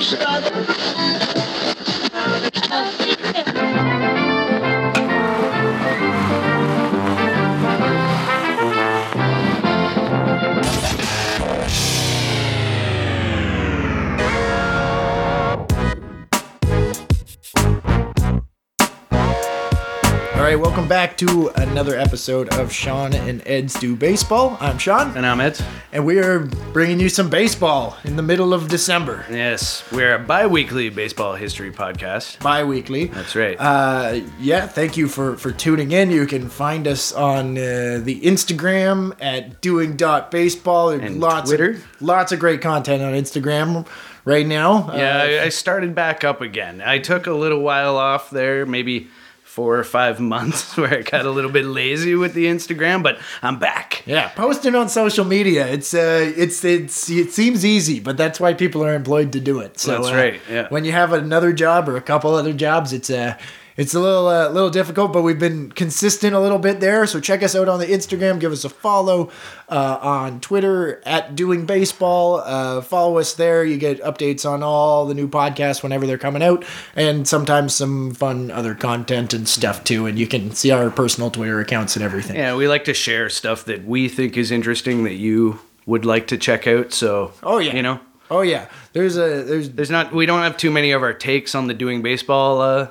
All welcome back to another episode of Sean and Ed's Do Baseball. I'm Sean, And I'm Ed. and we are bringing you some baseball in the middle of December, Yes, we're a bi-weekly baseball history podcast. bi-weekly. That's right. Uh, yeah, thank you for for tuning in. You can find us on uh, the Instagram at doing dot baseball And lots Twitter. Of, lots of great content on Instagram right now. yeah, Uh, I started back up again. I took a little while off there, maybe four or five months, where I got a little bit lazy with the Instagram, but I'm back. yeah, posting on social media. It's uh, it's it's it seems easy, but that's why people are employed to do it. So That's uh, right, yeah. When you have another job or a couple other jobs, it's uh it's a little uh, little difficult, but we've been consistent a little bit there. So check us out on the Instagram. Give us a follow uh, on Twitter at Doing Baseball. Uh, follow us there. You get updates on all the new podcasts whenever they're coming out, and sometimes some fun other content and stuff too. And you can see our personal Twitter accounts and everything. Yeah, we like to share stuff that we think is interesting that you would like to check out. So, Oh, yeah. you know, Oh yeah, there's a there's there's not we don't have too many of our takes on the doing baseball uh,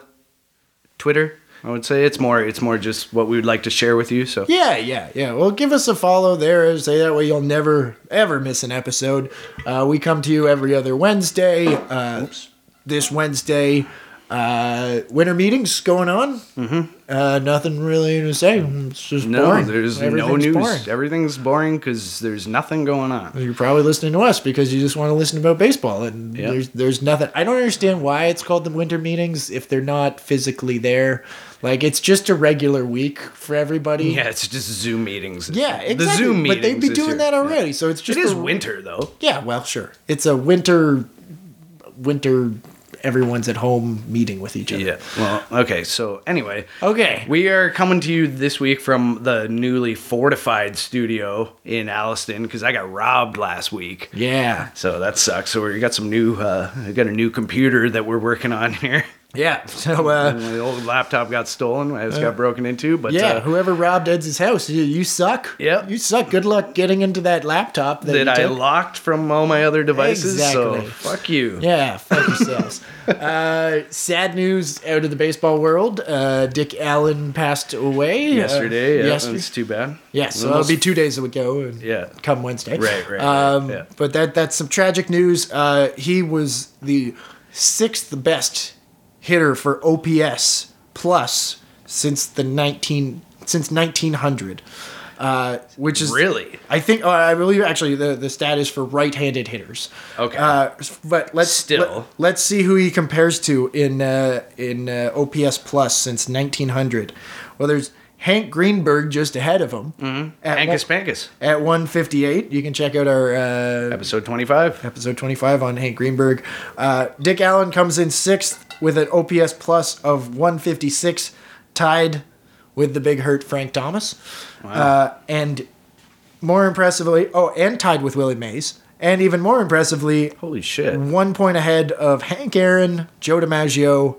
Twitter. I would say it's more it's more just what we would like to share with you. So Yeah, yeah, yeah. Well, give us a follow there. Say that way you'll never ever miss an episode. Uh, we come to you every other Wednesday. Uh, this Wednesday, uh, winter meetings going on. Mm-hmm. Uh, nothing really to say. It's just no, boring. there's no news. boring. Everything's boring because there's nothing going on. You're probably listening to us because you just want to listen about baseball, and Yeah. there's there's nothing. I don't understand why it's called the winter meetings if they're not physically there. Like it's just a regular week for everybody. Yeah, it's just Zoom meetings. Yeah, exactly. The Zoom meetings. but they'd be doing that Yeah. already. So it's just it is winter though. Yeah, well, sure. It's a winter, winter. Everyone's at home meeting with each other. Yeah. Well, okay. So anyway, Okay. we are coming to you this week from the newly fortified studio in Alliston because I got robbed last week. Yeah. So that sucks. So we got some new, uh, I got a new computer that we're working on here. Yeah. So, uh, My old laptop got stolen. I just got broken into. But yeah. uh, whoever robbed Ed's house, you, you suck. Yep. You suck. Good luck getting into that laptop that, that I took. locked from all my other devices. So fuck you. Yeah, fuck yourselves. uh, sad news out of the baseball world. Uh, Dick Allen passed away uh, Yesterday. yeah. yesterday. That's too bad. Yeah, so that'll be two days ago. And Yeah. come Wednesday. Right, right, right, Um, yeah. But that that's some tragic news. Uh, he was the sixth best hitter for OPS plus since the nineteen since nineteen hundred. Uh, which is Really? I think uh, I believe actually the the stat is for right-handed hitters. Okay. Uh, but let's Still. let, us see who he compares to in uh, in uh, OPS plus since 1900. Well, there's Hank Greenberg just ahead of him. Mm-hmm. At one- Pankus. at 158. You can check out our uh, Episode 25. episode 25 on Hank Greenberg. Uh, Dick Allen comes in sixth with an OPS plus of 156, tied with the big hurt Frank Thomas. Uh, and more impressively, oh, and tied with Willie Mays. And even more impressively, Holy shit. one point ahead of Hank Aaron, Joe DiMaggio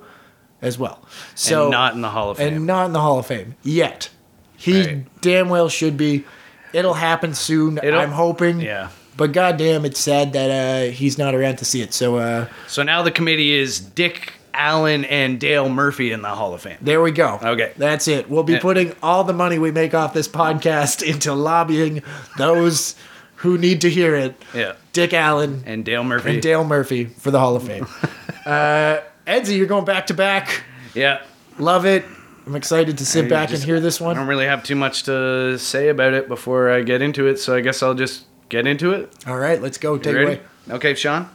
as well. So and not in the Hall of Fame. and not in the Hall of Fame yet. He Right. damn well should be. It'll happen soon. It'll- I'm hoping. yeah. But goddamn, it's sad that uh, he's not around to see it. So uh, so now the committee is Dick Allen and Dale Murphy in the Hall of Fame. there we go. Okay. That's it. We'll be putting all the money we make off this podcast into lobbying those who need to hear it. Yeah. Dick Allen And Dale Murphy. and Dale Murphy for the Hall of Fame. uh, Edsy, you're going back to back. Yeah. Love it. I'm excited to sit I back just- and hear this one. I don't really have too much to say about it before I get into it, so I guess I'll just get into it. All right, let's go. Take You it ready? away. Okay, Sean.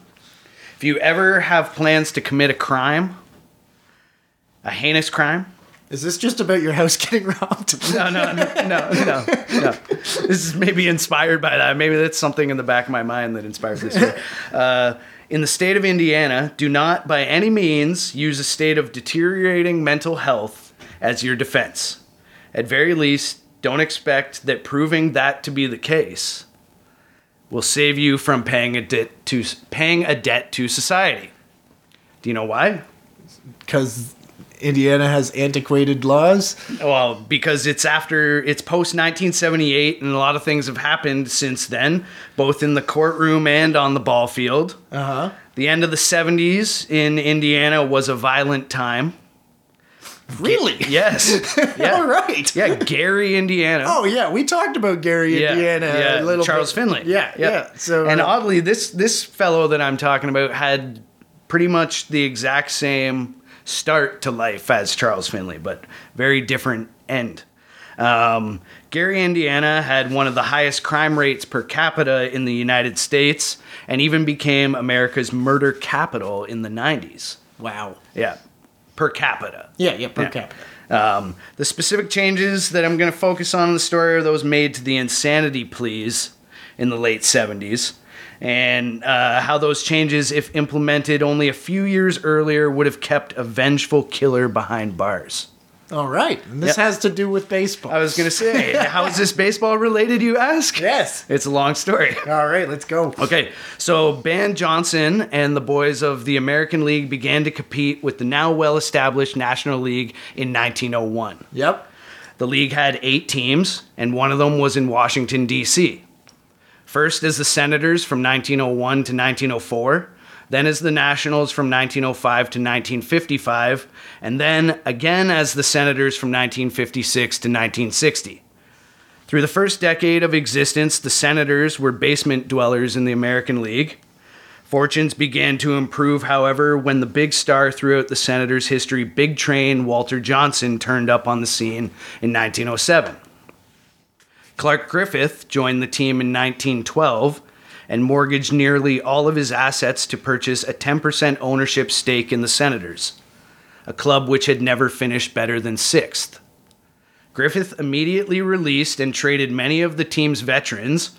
If you ever have plans to commit a crime, a heinous crime, Is this just about your house getting robbed? no, no, no, no, no, no. This is maybe inspired by that. Maybe that's something in the back of my mind that inspired this. Uh, in the state of Indiana, do not by any means use a state of deteriorating mental health as your defense. At very least, don't expect that proving that to be the case will save you from paying a debt to paying a debt to society. Do you know why? Because Indiana has antiquated laws. Well, because it's after it's post 1978, and a lot of things have happened since then, both in the courtroom and on the ball field. Uh huh. The end of the 70s in Indiana was a violent time. Really? Yes. Yeah. All right. Yeah, Gary, Indiana. Oh yeah, we talked about Gary, yeah, Indiana. yeah, a little Charles bit. Finley. Yeah, yeah. So and uh, oddly, this this fellow that I'm talking about had pretty much the exact same start to life as Charles Finley, but very different end. Um, Gary, Indiana had one of the highest crime rates per capita in the United States, and even became America's murder capital in the 90s. wow. Yeah, per capita. Yeah, yeah, per Yeah. capita. Um, the specific changes that I'm going to focus on in the story are those made to the insanity pleas in the late 70s, and uh, how those changes, if implemented only a few years earlier, would have kept a vengeful killer behind bars. All right, and this Yeah. has to do with baseball. I was going to say, how is this baseball related, you ask? yes. It's a long story. All right, let's go. Okay, so Ban Johnson and the boys of the American League began to compete with the now well established National League in 1901. Yep. The league had eight teams, and one of them was in Washington, D.C. First is the Senators from 1901 to 1904, then as the Nationals from 1905 to 1955, and then again as the Senators from 1956 to 1960. Through the first decade of existence, the Senators were basement dwellers in the American League. Fortunes began to improve, however, when the big star throughout the Senators' history, Big Train Walter Johnson, turned up on the scene in 1907. Clark Griffith joined the team in 1912 and mortgaged nearly all of his assets to purchase a 10% ownership stake in the Senators, a club which had never finished better than sixth. Griffith immediately released and traded many of the team's veterans,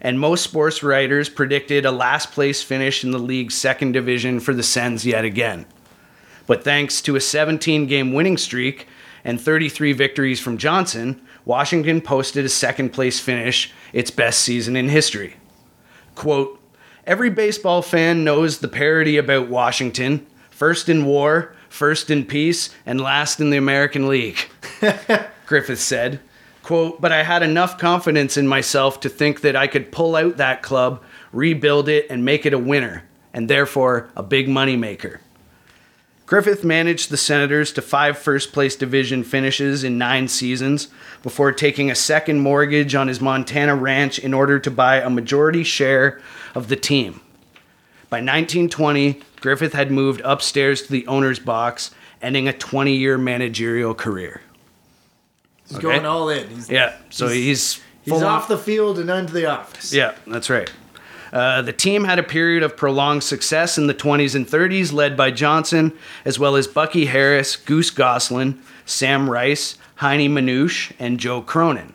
and most sports writers predicted a last place finish in the league's second division for the Sens yet again. But thanks to a 17 game winning streak and 33 victories from Johnson, Washington posted a second place finish, its best season in history. Quote, Every baseball fan knows the parody about Washington first in war, first in peace, and last in the American League. Griffith said. Quote, but I had enough confidence in myself to think that I could pull out that club, rebuild it, and make it a winner, and therefore a big moneymaker. Griffith managed the Senators to five first place division finishes in nine seasons before taking a second mortgage on his Montana ranch in order to buy a majority share of the team. By 1920, Griffith had moved upstairs to the owner's box, ending a 20 year managerial career. He's Okay. going all in. He's, Yeah, so he's he's on- off the field and onto the office. Yeah, that's right. Uh, the team had a period of prolonged success in the 20s and 30s, led by Johnson, as well as Bucky Harris, Goose Goslin, Sam Rice, Heinie Manush, and Joe Cronin.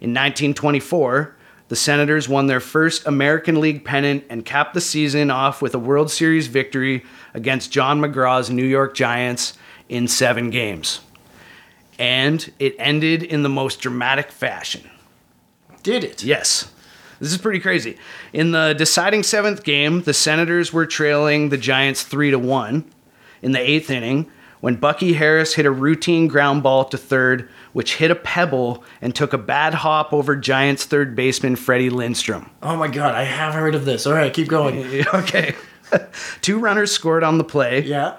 In 1924, the Senators won their first American League pennant and capped the season off with a World Series victory against John McGraw's New York Giants in seven games. And it ended in the most dramatic fashion. Did it? Yes. This is pretty crazy. In the deciding seventh game, the Senators were trailing the Giants three to one. In the eighth inning, when Bucky Harris hit a routine ground ball to third, which hit a pebble and took a bad hop over Giants third baseman Freddie Lindstrom. Oh my god, I have heard of this. All right, keep going. okay. Two runners scored on the play, Yeah.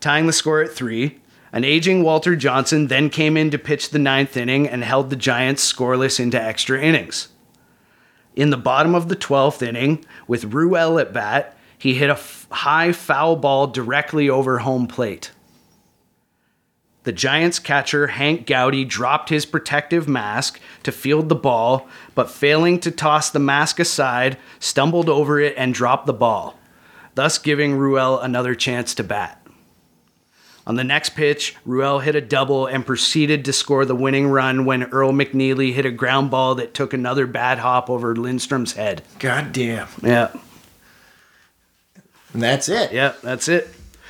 tying the score at three. An aging Walter Johnson then came in to pitch the ninth inning and held the Giants scoreless into extra innings. In the bottom of the 12th inning, with Ruel at bat, he hit a f- high foul ball directly over home plate. The Giants catcher, Hank Gowdy, dropped his protective mask to field the ball, but failing to toss the mask aside, stumbled over it and dropped the ball, thus giving Ruel another chance to bat. On the next pitch, Ruel hit a double and proceeded to score the winning run when Earl McNeely hit a ground ball that took another bad hop over Lindstrom's head. God damn. Yeah. And that's it. Yeah, that's it.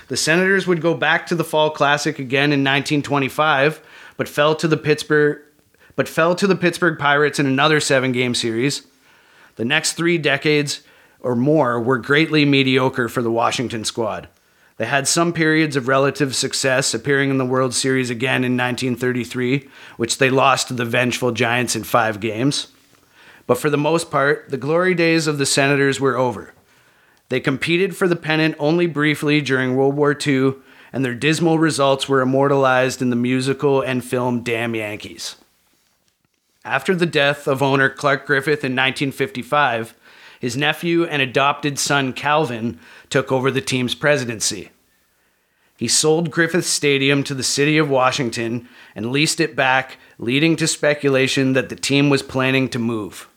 The Senators would go back to the Fall Classic again in 1925, but fell to the Pittsburgh but fell to the Pittsburgh Pirates in another 7-game series. The next 3 decades or more were greatly mediocre for the Washington squad. They had some periods of relative success, appearing in the World Series again in 1933, which they lost to the vengeful Giants in five games. But for the most part, the glory days of the Senators were over. They competed for the pennant only briefly during World War II, and their dismal results were immortalized in the musical and film Damn Yankees. After the death of owner Clark Griffith in 1955, his nephew and adopted son Calvin took over the team's presidency. He sold Griffith Stadium to the city of Washington and leased it back, leading to speculation that the team was planning to move.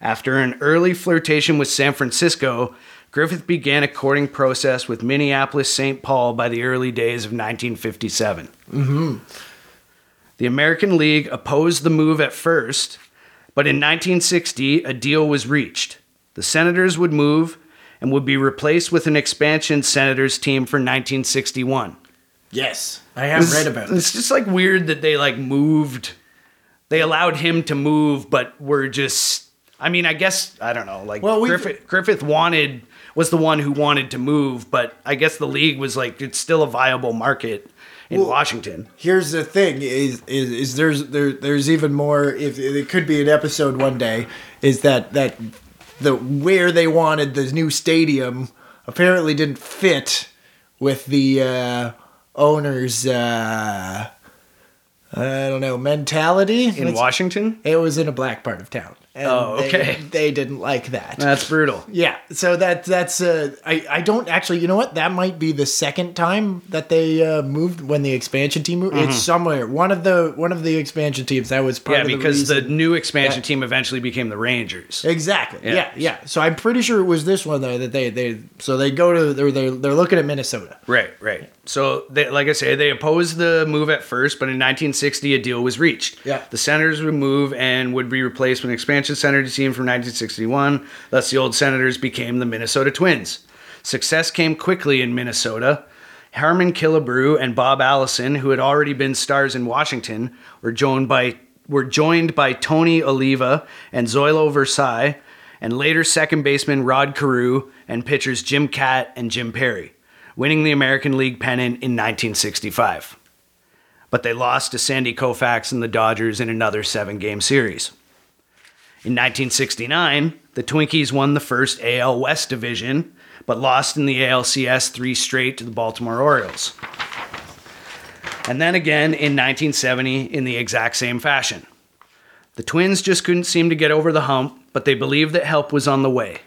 After an early flirtation with San Francisco, Griffith began a courting process with Minneapolis St. Paul by the early days of 1957. Mm-hmm. The American League opposed the move at first, but in 1960, a deal was reached. The Senators would move and would be replaced with an expansion Senators team for 1961. Yes, I have read about it. It's just like weird that they like moved. They allowed him to move, but were just. I mean, I guess I don't know. Like Well, Griffith, Griffith wanted was the one who wanted to move, but I guess the league was like it's still a viable market in Well, Washington. Here's the thing: is is, is there's there, there's even more. If it could be an episode one day, is that that the where they wanted the new stadium apparently didn't fit with the uh, owners. Uh, I don't know mentality In Washington, It was in a black part of town. And Oh, okay. They, didn't like that. that's brutal. Yeah, so that that's uh, I I don't actually. You know what? That might be the second time that they uh, moved when the expansion team moved. It's somewhere one of the one of the expansion teams that was part Mm-hmm. Yeah, because the, new expansion that- team eventually became the Rangers. exactly Yeah. yeah. yeah So I'm pretty sure it was this one though that they they so they go to they're they're, they're looking at Minnesota. Right, right. So, they, like I say, they opposed the move at first, but in 1960, a deal was reached. Yeah. The Senators would move and would be replaced with an expansion Senator team from 1961. Thus, the old Senators became the Minnesota Twins. Success came quickly in Minnesota. Harmon Killebrew and Bob Allison, who had already been stars in Washington, were joined by were joined by Tony Oliva and Zoilo Versalles, and later second baseman Rod Carew and pitchers Jim Kaat and Jim Perry, winning the American League pennant in 1965. But they lost to Sandy Koufax and the Dodgers in another seven game series. In 1969, the Twinkies won the first AL West division, but lost in the ALCS three straight to the Baltimore Orioles. And then again in 1970 in the exact same fashion. The Twins just couldn't seem to get over the hump, but they believed that help was on the way.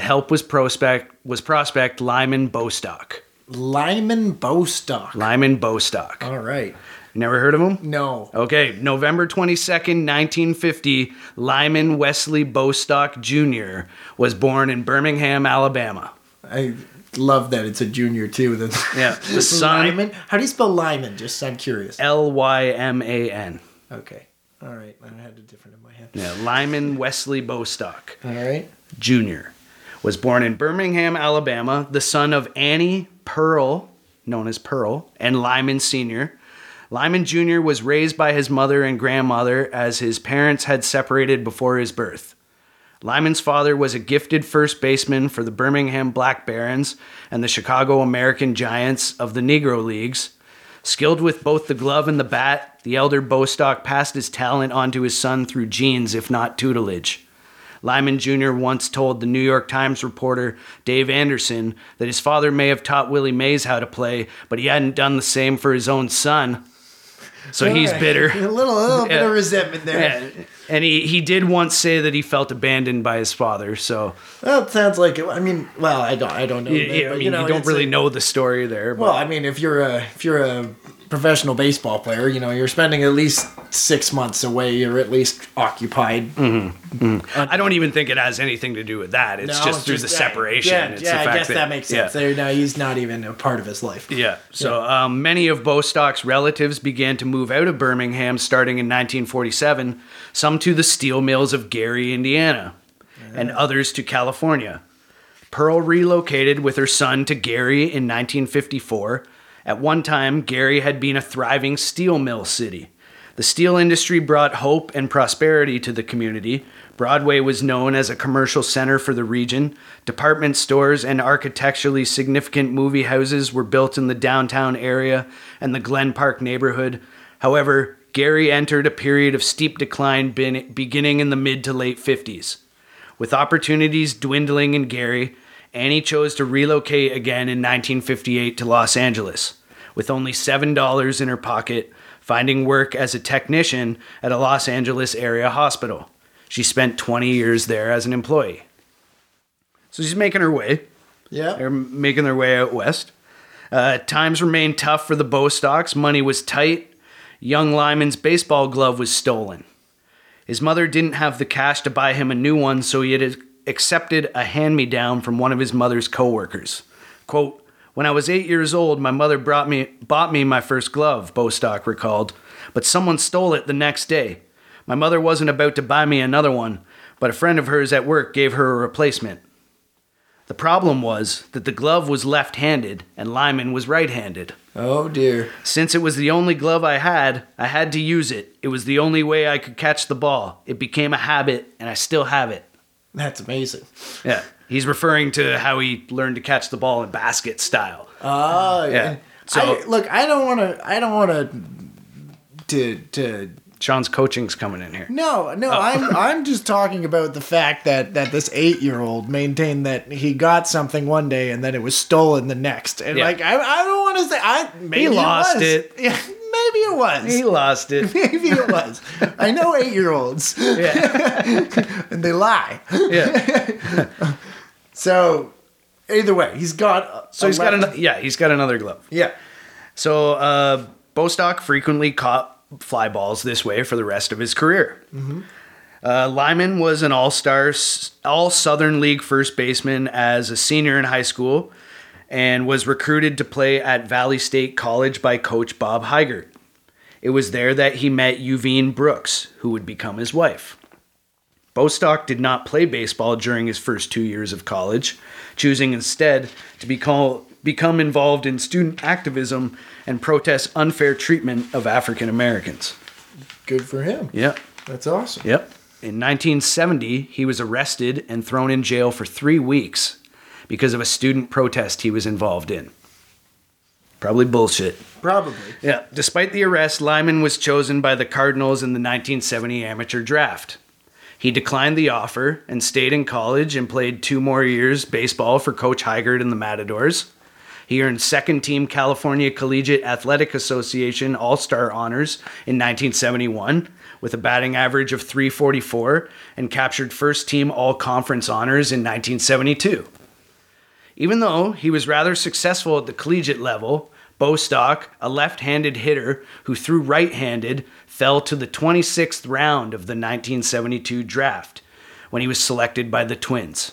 The help was prospect was prospect Lyman Bostock. Lyman Bostock. Lyman Bostock. All right. Never heard of him? No. Okay, November 22nd, 1950, Lyman Wesley Bostock Jr. was born in Birmingham, Alabama. I love that it's a junior too. Yeah, the son Lyman. How do you spell Lyman? Just I'm curious. L Y M A N. Okay. All right. I had a different in my head. Yeah, Lyman Wesley Bostock All right. Jr. was born in Birmingham, Alabama, the son of Annie Pearl, known as Pearl, and Lyman Sr. Lyman Jr. was raised by his mother and grandmother as his parents had separated before his birth. Lyman's father was a gifted first baseman for the Birmingham Black Barons and the Chicago American Giants of the Negro Leagues. Skilled with both the glove and the bat, the elder Bostock passed his talent on to his son through genes, if not tutelage. Lyman Jr. once told the New York Times reporter Dave Anderson that his father may have taught Willie Mays how to play, but he hadn't done the same for his own son. So he's bitter. A little, a little bit of resentment there. Yeah. And he, he did once say that he felt abandoned by his father. So Well, it sounds like. I mean, well, I don't. I don't know. yeah, that, yeah, I but, mean, you know, you don't really know the story there. But Well, I mean, if you're a if you're a professional baseball player, you know, you're spending at least six months away. You're at least occupied. I don't even think it has anything to do with that. It's No, just through the yeah, separation. Yeah, it's yeah, the I guess that, makes sense. yeah. Now he's not even a part of his life. Yeah. So Um, many of Bostock's relatives began to move out of Birmingham starting in 1947, some to the steel mills of Gary, Indiana, and others to California. Pearl relocated with her son to Gary in 1954. At one time, Gary had been a thriving steel mill city. The steel industry brought hope and prosperity to the community, Broadway was known as a commercial center for the region. Department stores and architecturally significant movie houses were built in the downtown area and the Glen Park neighborhood. However, Gary entered a period of steep decline beginning in the mid to late 50s. With opportunities dwindling in Gary, Annie chose to relocate again in 1958 to Los Angeles. With only $7 in her pocket, finding work as a technician at a Los Angeles area hospital. She spent 20 years there as an employee. So she's making her way. Yeah. They're making their way out west. Uh, times remained tough for the Bostocks. Money was tight. Young Lyman's baseball glove was stolen. His mother didn't have the cash to buy him a new one, so he had accepted a hand me down from one of his mother's coworkers. Quote, When I was eight years old, my mother brought me, bought me my first glove, Bostock recalled, but someone stole it the next day. My mother wasn't about to buy me another one, but a friend of hers at work gave her a replacement. The problem was that the glove was left handed and Lyman was right handed. Oh dear. Since it was the only glove I had, I had to use it. It was the only way I could catch the ball. It became a habit, and I still have it. That's amazing. Yeah. He's referring to how he learned to catch the ball in basket style. Oh Yeah. So- I, look, I don't want to. I don't want to. To to Sean's coaching's coming in here. no Oh. no. I'm I'm just talking about the fact that that this eight year old maintained that he got something one day and then it was stolen the next. And Yeah. like I, I don't want to say I maybe lost was. it. Maybe it was. He lost it. Maybe it was. I know eight year olds Yeah. and they lie. Yeah. So either way, he's got. So he's got another yeah, he's got another glove. Yeah. So uh, Bostock frequently caught fly balls this way for the rest of his career. Uh, Lyman was an all-star, all Southern League first baseman as a senior in high school, and was recruited to play at Valley State College by coach Bob Hiegert. It was there that he met Uvine Brooks, who would become his wife. Bostock did not play baseball during his first two years of college, choosing instead to become, become involved in student activism and protest unfair treatment of African Americans. Good for him. Yep. That's awesome. Yep. In 1970, he was arrested and thrown in jail for three weeks because of a student protest he was involved in. Probably bullshit. Probably. Yeah. Despite the arrest, Lyman was chosen by the Cardinals in the 1970 amateur draft. He declined the offer and stayed in college and played two more years baseball for Coach Hiegert and the Matadors. He earned second team California Collegiate Athletic Association All Star honors in 1971 with a batting average of 344 and captured first team All Conference honors in 1972. Even though he was rather successful at the collegiate level, Bostock, a left handed hitter who threw right handed, fell to the 26th round of the 1972 draft when he was selected by the Twins.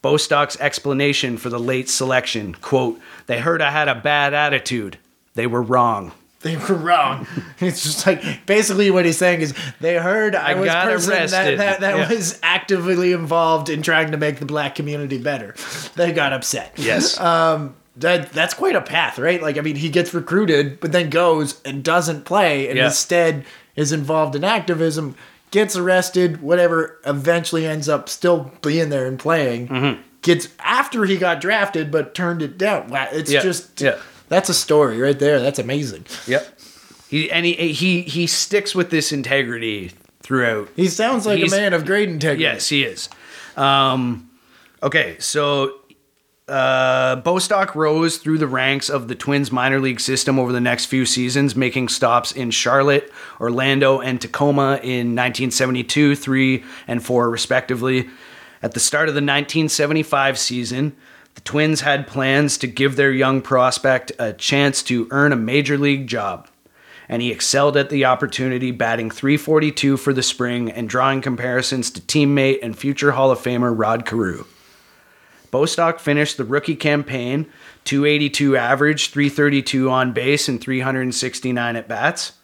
Bostock's explanation for the late selection quote, They heard I had a bad attitude. They were wrong. They were wrong. it's just like basically what he's saying is they heard I, I was got person arrested. that that, that Yeah. was actively involved in trying to make the black community better. They got upset. Yes. Um, that that's quite a path, right? Like I mean, he gets recruited, but then goes and doesn't play, and Yeah. instead is involved in activism, gets arrested, whatever. Eventually ends up still being there and playing. Mm-hmm. Gets after he got drafted, but turned it down. It's Yeah. just Yeah. That's a story right there. That's amazing. Yep. He and he he he sticks with this integrity throughout. He sounds like He's- a man of great integrity. Yes, he is. Um, okay, so uh, Bostock rose through the ranks of the Twins minor league system over the next few seasons, making stops in Charlotte, Orlando, and Tacoma in 1972, 3, and 4, respectively. At the start of the 1975 season, the Twins had plans to give their young prospect a chance to earn a major league job and he excelled at the opportunity, batting 342 for the spring and drawing comparisons to teammate and future Hall of Famer Rod Carew. Bostock finished the rookie campaign 282 average, 332 on base, and 369 at bats.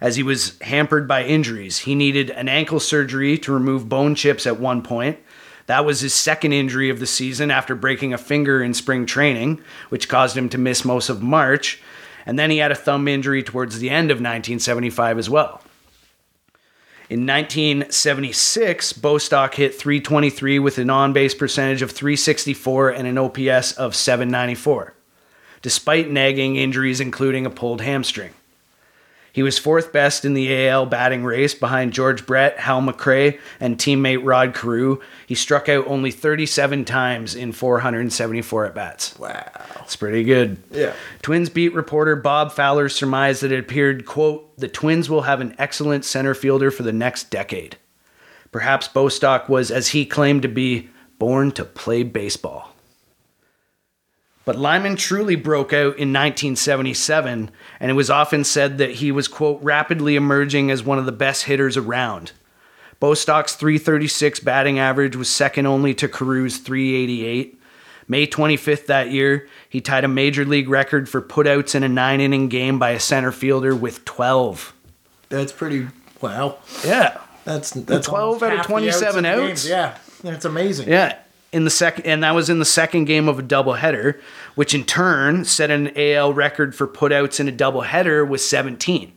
As he was hampered by injuries, he needed an ankle surgery to remove bone chips at one point. That was his second injury of the season after breaking a finger in spring training, which caused him to miss most of March. And then he had a thumb injury towards the end of 1975 as well. In 1976, Bostock hit 323 with an on base percentage of 364 and an OPS of 794, despite nagging injuries, including a pulled hamstring. He was fourth best in the AL batting race behind George Brett, Hal McRae, and teammate Rod Carew. He struck out only 37 times in 474 at bats. Wow. It's pretty good. Yeah. Twins beat reporter Bob Fowler surmised that it appeared, quote, the Twins will have an excellent center fielder for the next decade. Perhaps Bostock was, as he claimed to be, born to play baseball. But Lyman truly broke out in 1977, and it was often said that he was, quote, rapidly emerging as one of the best hitters around. Bostock's 336 batting average was second only to Carew's 388. May 25th that year, he tied a major league record for putouts in a nine inning game by a center fielder with 12. That's pretty. Wow. Yeah. That's that's 12 out of 27 in outs? games. Yeah, that's amazing. Yeah. In the second, and that was in the second game of a doubleheader, which in turn set an AL record for putouts in a doubleheader with 17.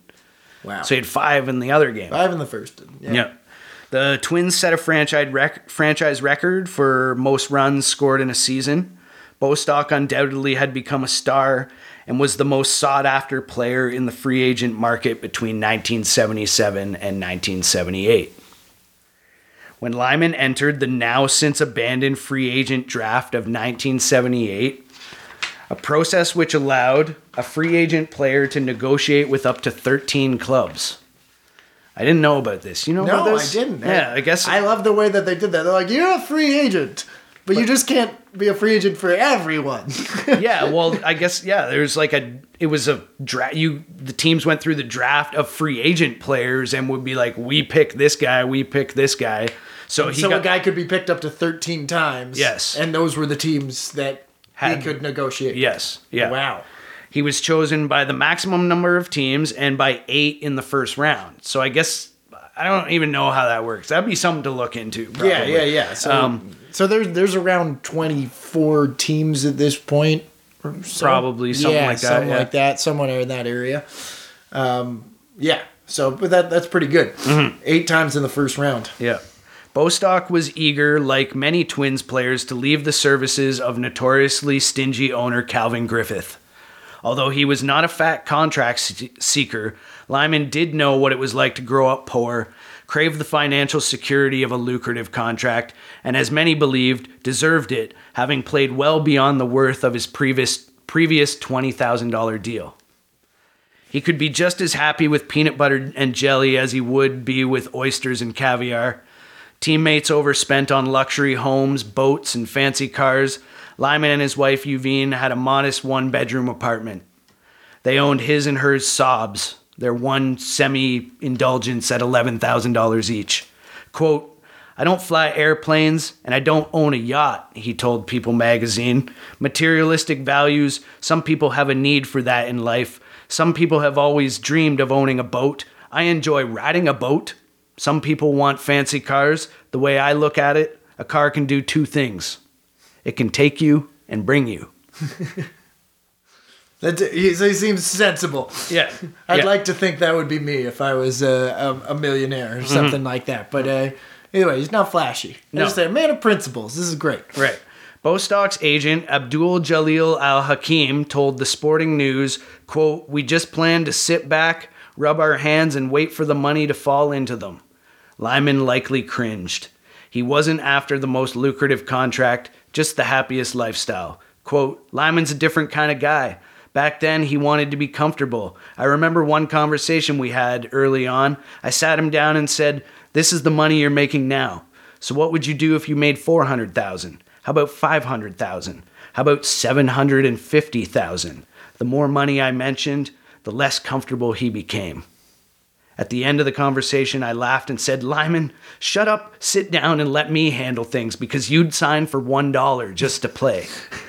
Wow. So he had five in the other game. five in the first. Yeah. Yeah. The Twins set a franchise, rec- franchise record for most runs scored in a season. Bostock undoubtedly had become a star and was the most sought after player in the free agent market between 1977 and 1978. When Lyman entered the now since abandoned free agent draft of 1978, a process which allowed a free agent player to negotiate with up to 13 clubs. I didn't know about this. You know No, about I didn't. Yeah, I guess. I love the way that they did that. They're like, you're a free agent, but, you just can't be a free agent for everyone. yeah, well, I guess yeah. There's like a. It was a draft. You the teams went through the draft of free agent players and would be like, we pick this guy, we pick this guy. So he so got a guy could be picked up to 13 times. Yes. And those were the teams that Had- he could negotiate. yes, yeah. Wow. He was chosen by the maximum number of teams and by eight in the first round. So I guess I don't even know how that works. That'd be something to look into. Probably. Yeah, yeah, yeah. So, Um, so there's there's around 24 teams at this point. so. Probably something Yeah, like that, Something yeah. like that. Somewhere in that area. Um, yeah. So, but that that's pretty good. Mm-hmm. Eight times in the first round. Yeah. Bostock was eager, like many Twins players, to leave the services of notoriously stingy owner Calvin Griffith. Although he was not a fat contract seeker, Lyman did know what it was like to grow up poor, crave the financial security of a lucrative contract, and as many believed, deserved it, having played well beyond the worth of his previous previous $20,000 deal. He could be just as happy with peanut butter and jelly as he would be with oysters and caviar. Teammates overspent on luxury homes, boats, and fancy cars. Lyman and his wife Yuvine had a modest one bedroom apartment. They owned his and hers Saabs, their one semi indulgence at $11,000 each. Quote, I don't fly airplanes and I don't own a yacht, he told People magazine. Materialistic values, some people have a need for that in life. Some people have always dreamed of owning a boat. I enjoy riding a boat. Some people want fancy cars. The way I look at it, a car can do two things it can take you and bring you. That he, he seems sensible. Yeah. I'd yeah. like to think that would be me if I was uh, a, a millionaire or something like that. But uh, anyway, he's not flashy. No. Just a man of principles. This is great. Right. Bostock's agent Abdul Jalil Al Hakim told the Sporting News, quote, "We just plan to sit back, rub our hands and wait for the money to fall into them." Lyman likely cringed. He wasn't after the most lucrative contract, just the happiest lifestyle. Quote, Lyman's a different kind of guy. Back then, he wanted to be comfortable. I remember one conversation we had early on. I sat him down and said, This is the money you're making now. So what would you do if you made 400,000? How about 500,000? How about 750,000? The more money I mentioned, the less comfortable he became. At the end of the conversation, I laughed and said, Lyman, shut up, sit down, and let me handle things because you'd sign for $1 just to play.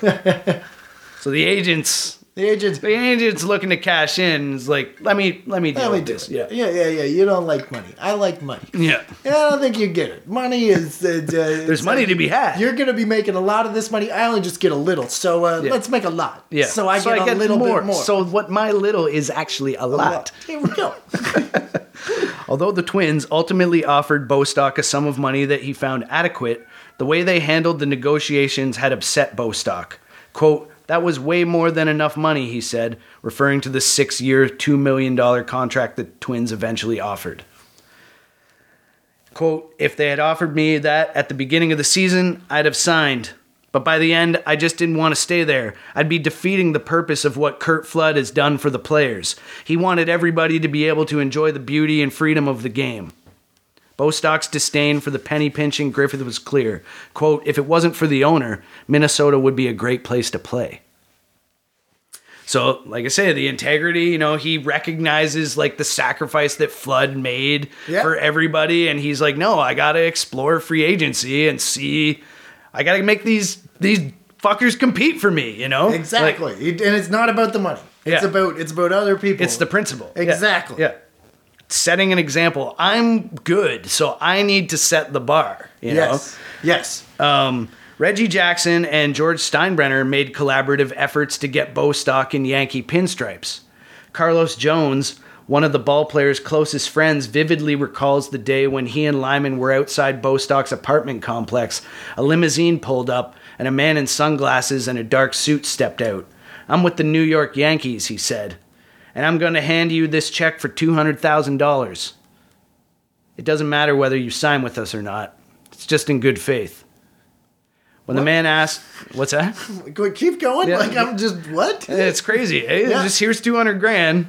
so the agent's The agent. the agent's looking to cash in. Is like, let me let me deal Let me with do this. it. Yeah, yeah, yeah, yeah. You don't like money. I like money. yeah. Yeah, I don't think you get it. Money is. Uh, There's money to be had. You're gonna be making a lot of this money. I only just get a little, so uh, Yeah. let's make a lot. Yeah. So I get a little bit more. So what my little is actually a lot. Here we go. Although the Twins ultimately offered Bostock a sum of money that he found adequate, the way they handled the negotiations had upset Bostock. Quote, that was way more than enough money, he said, referring to the six year, $2 million contract the Twins eventually offered. Quote, if they had offered me that at the beginning of the season, I'd have signed. But by the end, I just didn't want to stay there. I'd be defeating the purpose of what Curt Flood has done for the players. He wanted everybody to be able to enjoy the beauty and freedom of the game. Bostock's disdain for the penny pinching Griffith was clear. Quote, if it wasn't for the owner, Minnesota would be a great place to play. So, like I say, the integrity, you know, he recognizes like the sacrifice that Flood made Yeah. for everybody. And he's like, no, I got to explore free agency and see, I got to make these, these fuckers compete for me, you know? Exactly. It- and it's not about the money. It's Yeah. about it's about other people. it's the principle. Yeah. Exactly. Yeah. Setting an example. I'm good, so I need to set the bar, you know? Yes. Yes. Um, Reggie Jackson and George Steinbrenner made collaborative efforts to get Bostock in Yankee pinstripes. Carlos Jones, one of the ball player's closest friends, vividly recalls the day when he and Lyman were outside Bostock's apartment complex. A limousine pulled up, and a man in sunglasses and a dark suit stepped out. I'm with the New York Yankees, he said, and I'm going to hand you this check for $200,000. It doesn't matter whether you sign with us or not. It's just in good faith. When the man asked, "What's that?" Keep going. Yeah. Like I'm just what? It's crazy. eh? Yeah. Just here's two hundred grand.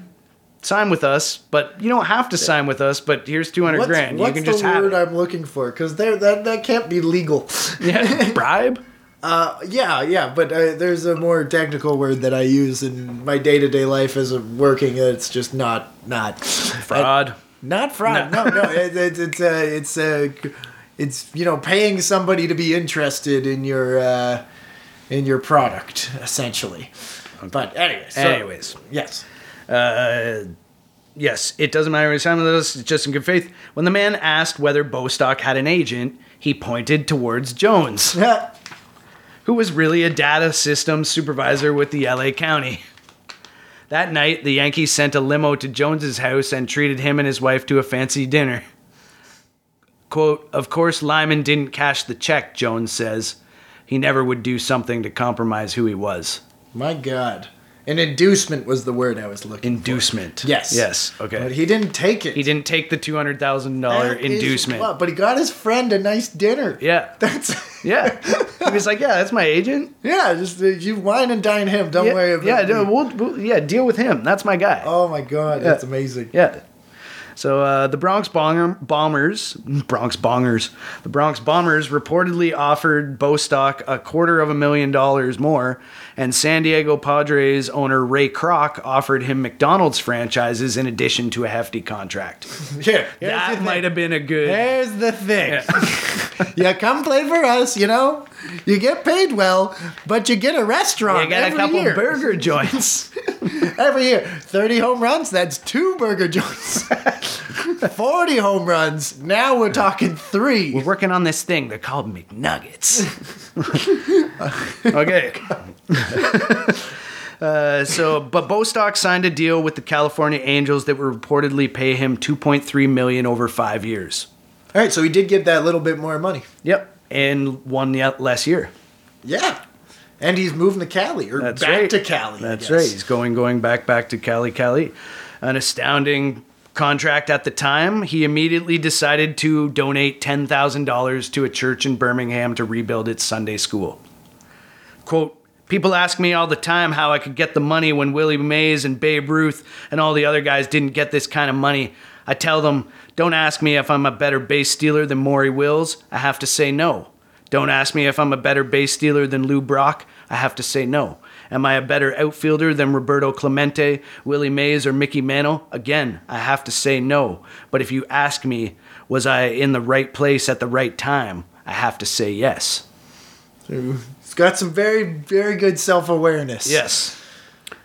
Sign with us, but you don't have to sign with us. But here's two hundred What's, grand. You can the just have word. I'm looking for? Because that that can't be legal. Yeah, bribe. Uh, yeah, yeah, but uh, there's a more technical word that I use in my day to day life as a working. It's just not not Fraud. Not fraud. No, no. It, it, it's uh, it's uh, it's you know paying somebody to be interested in your uh, in your product essentially. But anyway, so, Anyways, yes. uh, yes, it doesn't matter you sign with us. It's just in good faith. When the man asked whether Bostock had an agent, he pointed towards Jones. who was really a data systems supervisor with the LA County. That night, the Yankees sent a limo to Jones's house and treated him and his wife to a fancy dinner. Quote, Of course, Lyman didn't cash the check, Jones says. He never would do something to compromise who he was. My God, an inducement was the word I was looking. Inducement. for. Inducement. Yes. Yes. Okay. But he didn't take it. he didn't take the $200,000 inducement. what- but he got his friend a nice dinner. Yeah. That's Yeah. he was like, yeah, that's my agent. yeah. Just uh, you wine and dine him. Don't yeah, worry about yeah, me. no, we'll, we'll, yeah, deal with him. That's my guy. Oh my God, that's amazing. Yeah. So uh, the Bronx Bonger, Bombers, Bronx Bongers, the Bronx Bombers reportedly offered Bostock a quarter of a million dollars more, and San Diego Padres owner Ray Kroc offered him McDonald's franchises in addition to a hefty contract. yeah, that might have been a good. Here's the thing. you come play for us, you know. You get paid well, but you get a restaurant You got a couple year. burger joints. every year. 30 home runs, that's two burger joints. 40 home runs, now we're talking three. We're working on this thing. They're called McNuggets. okay. Uh, so, but Bostock signed a deal with the California Angels that would reportedly pay him 2.3 million over five years. All right, so he did get that little bit more money. Yep, and one ye- less year. Yeah. And he's moving to Cali, or That's back right. to Cali. That's right. He's going going back back to Cali Cali. An astounding contract at the time. He immediately decided to donate ten thousand dollars to a church in Birmingham to rebuild its Sunday school. Quote. People ask me all the time how I could get the money when Willie Mays and Babe Ruth and all the other guys didn't get this kind of money. I tell them, don't ask me if I'm a better base stealer than Maury Wills. I have to say no. Don't ask me if I'm a better base stealer than Lou Brock. I have to say no. Am I a better outfielder than Roberto Clemente, Willie Mays, or Mickey Mantle? Again, I have to say no. But if you ask me, was I in the right place at the right time? I have to say yes. He's got some very, very good self awareness. Yes.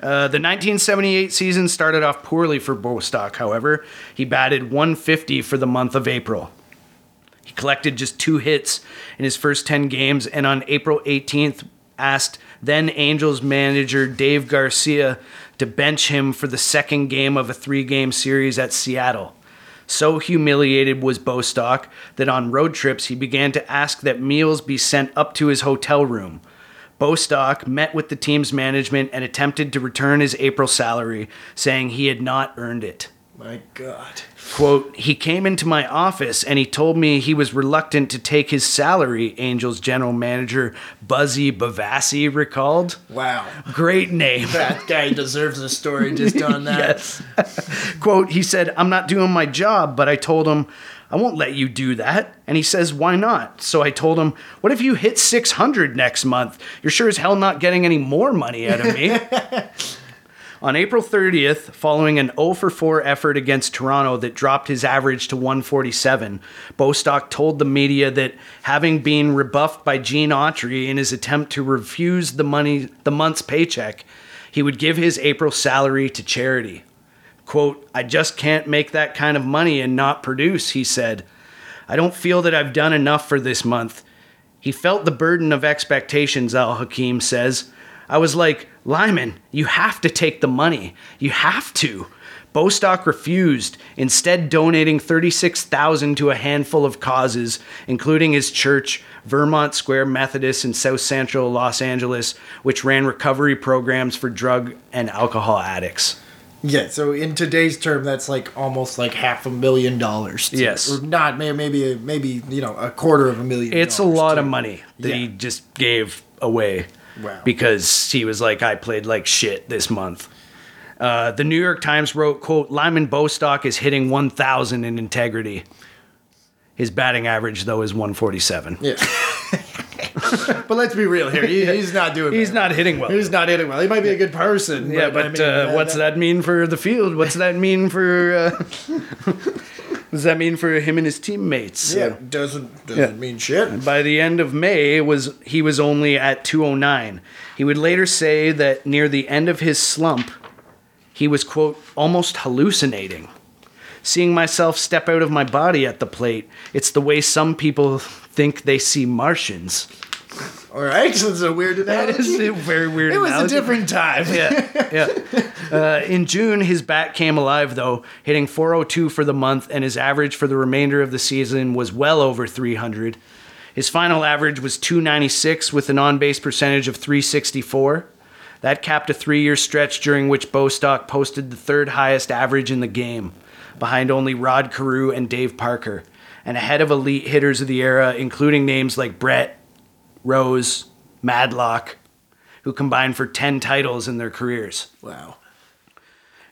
Uh, the 1978 season started off poorly for Bostock, however. He batted 150 for the month of April. He collected just two hits in his first 10 games, and on April 18th, asked then Angels manager Dave Garcia to bench him for the second game of a three game series at Seattle. So humiliated was Bostock that on road trips he began to ask that meals be sent up to his hotel room. Bostock met with the team's management and attempted to return his April salary, saying he had not earned it. My God. Quote, he came into my office and he told me he was reluctant to take his salary, Angels general manager Buzzie Bavasi recalled. Wow. Great name. That guy deserves a story just on that. yes. Quote, he said, I'm not doing my job, but I told him, I won't let you do that. And he says, Why not? So I told him, What if you hit 600 next month? You're sure as hell not getting any more money out of me. On April 30th, following an 0 for 4 effort against Toronto that dropped his average to 147, Bostock told the media that having been rebuffed by Gene Autry in his attempt to refuse the money the month's paycheck, he would give his April salary to charity. Quote, I just can't make that kind of money and not produce, he said. I don't feel that I've done enough for this month. He felt the burden of expectations, Al Hakim says. I was like, Lyman, you have to take the money. You have to. Bostock refused, instead donating 36,000 to a handful of causes, including his church, Vermont Square Methodist in South Central Los Angeles, which ran recovery programs for drug and alcohol addicts. Yeah, so in today's term, that's like almost like half a million dollars. to- Yes. or not. Maybe, maybe you know, a quarter of a million. It's a lot to- of money that he just gave away. Wow. Because he was like, I played like shit this month. Uh, the New York Times wrote, quote, Lyman Bostock is hitting 1,000 in integrity. His batting average, though, is 147. Yeah. but let's be real here. He, he's not doing. He's not hitting well. He's not hitting well. He might be a good person. yeah, I but mean, uh, what's that mean for the field? What's that mean for. Uh, does that mean for him and his teammates? Yeah, doesn't doesn't Yeah. mean shit. By the end of May, was he was only at 209. He would later say that near the end of his slump, he was quote almost hallucinating. Seeing myself step out of my body at the plate, it's the way some people think they see Martians. All right, so it's a weird That analogy. is a very weird. it was analogy. a different time. yeah, yeah. Uh, in June, his bat came alive though, hitting 402 for the month, and his average for the remainder of the season was well over 300. His final average was 296 with an on base percentage of 364. That capped a three year stretch during which Bostock posted the third highest average in the game, behind only Rod Carew and Dave Parker, and ahead of elite hitters of the era, including names like Brett, Rose, Madlock, who combined for 10 titles in their careers. Wow.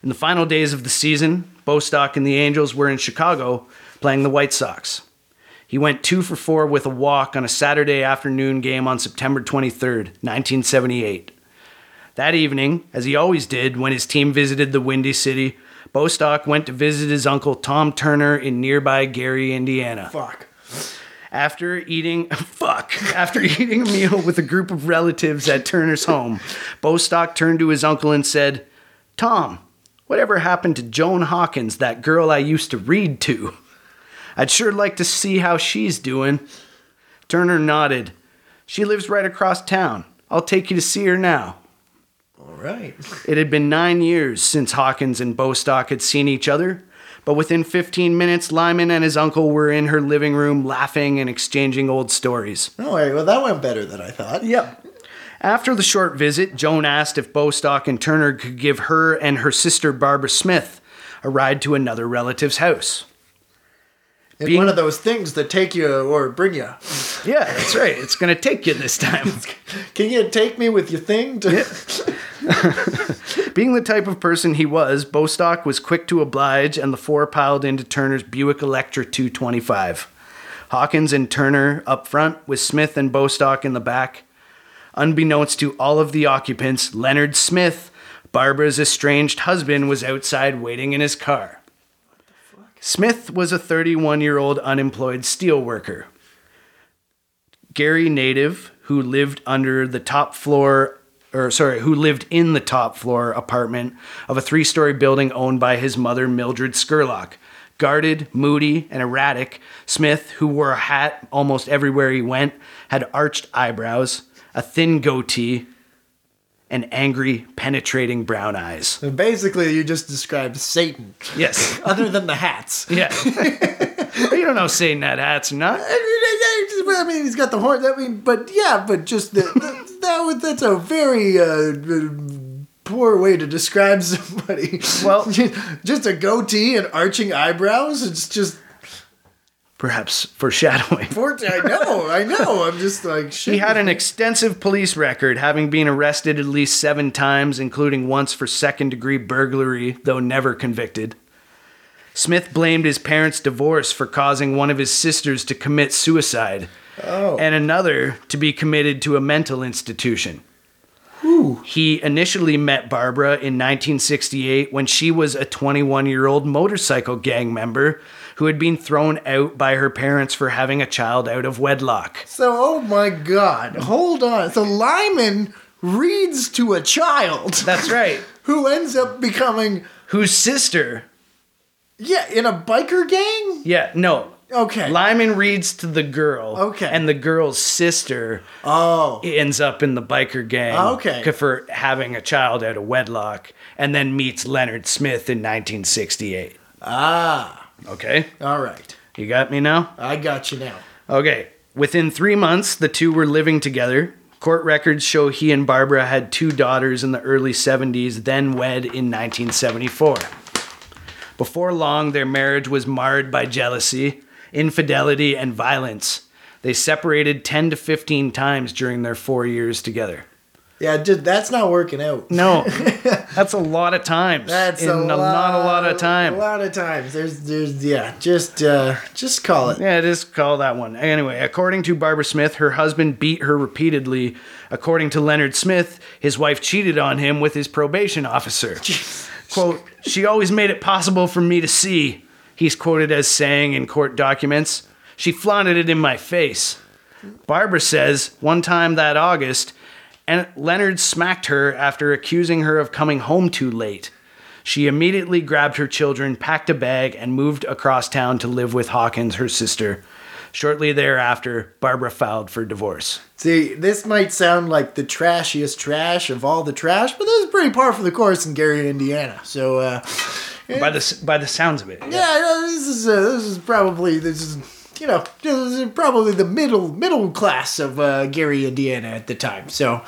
In the final days of the season, Bostock and the Angels were in Chicago playing the White Sox. He went two for four with a walk on a Saturday afternoon game on September 23rd, 1978. That evening, as he always did when his team visited the Windy City, Bostock went to visit his uncle Tom Turner in nearby Gary, Indiana. Fuck. After eating fuck, after eating a meal with a group of relatives at Turner's home, Bostock turned to his uncle and said, "Tom, whatever happened to Joan Hawkins, that girl I used to read to? I'd sure like to see how she's doing." Turner nodded. "She lives right across town. I'll take you to see her now." All right. It had been nine years since Hawkins and Bostock had seen each other, but within 15 minutes, Lyman and his uncle were in her living room laughing and exchanging old stories. Oh, right. Well, that went better than I thought. Yep. After the short visit, Joan asked if Bostock and Turner could give her and her sister Barbara Smith a ride to another relative's house. It's Being- one of those things that take you or bring you. Yeah, that's right. It's going to take you this time. Can you take me with your thing? To- Being the type of person he was, Bostock was quick to oblige, and the four piled into Turner's Buick Electra 225. Hawkins and Turner up front, with Smith and Bostock in the back. Unbeknownst to all of the occupants, Leonard Smith, Barbara's estranged husband, was outside waiting in his car. Smith was a 31 year old unemployed steelworker. Gary native who lived under the top floor or sorry, who lived in the top floor apartment of a three-story building owned by his mother Mildred Skurlock. Guarded, moody, and erratic, Smith, who wore a hat almost everywhere he went, had arched eyebrows, a thin goatee, and angry, penetrating brown eyes. So basically, you just described Satan, Yes. other than the hats. Yeah. you don't know Satan had hats or not. I mean, he's got the horn. I mean, but yeah, but just the, the, that would that's a very uh, poor way to describe somebody. Well- just a goatee and arching eyebrows. It's just. Perhaps foreshadowing. I know, I know. I'm just like shit. He had an extensive police record, having been arrested at least seven times, including once for second degree burglary, though never convicted. Smith blamed his parents' divorce for causing one of his sisters to commit suicide Oh. and another to be committed to a mental institution. He initially met Barbara in 1968 when she was a 21 year old motorcycle gang member who had been thrown out by her parents for having a child out of wedlock. So, oh my God, hold on. So Lyman reads to a child That's right. who ends up becoming Whose sister yeah in a biker gang. Yeah, no. Okay. Lyman reads to the girl. Okay. And the girl's sister Oh, ends up in the biker gang. Okay. For having a child out of wedlock and then meets Leonard Smith in 1968. ah, Okay? all right. You got me now? I got you now. Okay. Within three months, the two were living together. Court records show he and Barbara had two daughters in the early 70s, then wed in 1974. Before long, their marriage was marred by jealousy, infidelity, and violence. They separated 10 to 15 times during their four years together. Yeah, dude, that's not working out. No, that's a lot of times. That's in a lot, not a lot of time. A lot of times. There's, there's, yeah. Just, uh, just call it. Yeah, just call that one. Anyway, according to Barbara Smith, her husband beat her repeatedly. According to Leonard Smith, his wife cheated on him with his probation officer. Quote, she always made it possible for me to see, he's quoted as saying in court documents. She flaunted it in my face. Barbara says, one time that August, and Leonard smacked her after accusing her of coming home too late. She immediately grabbed her children, packed a bag, and moved across town to live with Hawkins, her sister. Shortly thereafter, Barbara filed for divorce. See, this might sound like the trashiest trash of all the trash, but this is pretty par for the course in Gary, Indiana. So, uh, By the by the sounds of it, yeah, no, this is uh, this is probably this is you know probably the middle middle class of uh, Gary, Indiana at the time. So,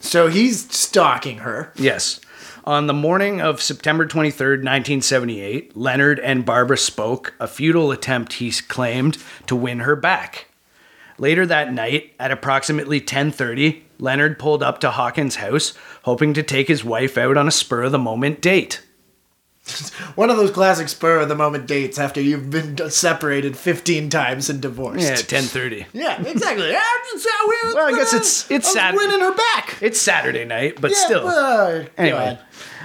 so he's stalking her. Yes. On the morning of September 23rd, 1978, Leonard and Barbara spoke, a futile attempt, he claimed, to win her back. Later that night, at approximately 10:30, Leonard pulled up to Hawkins' house, hoping to take his wife out on a spur of the moment date. One of those classic spur of the moment dates after you've been separated 15 times and divorced. Yeah, 10:30. Yeah, exactly. Yeah, that's how we- Well, I guess it's- it's I was sad- winning her back. It's Saturday night, but Yeah, still. uh, Anyway,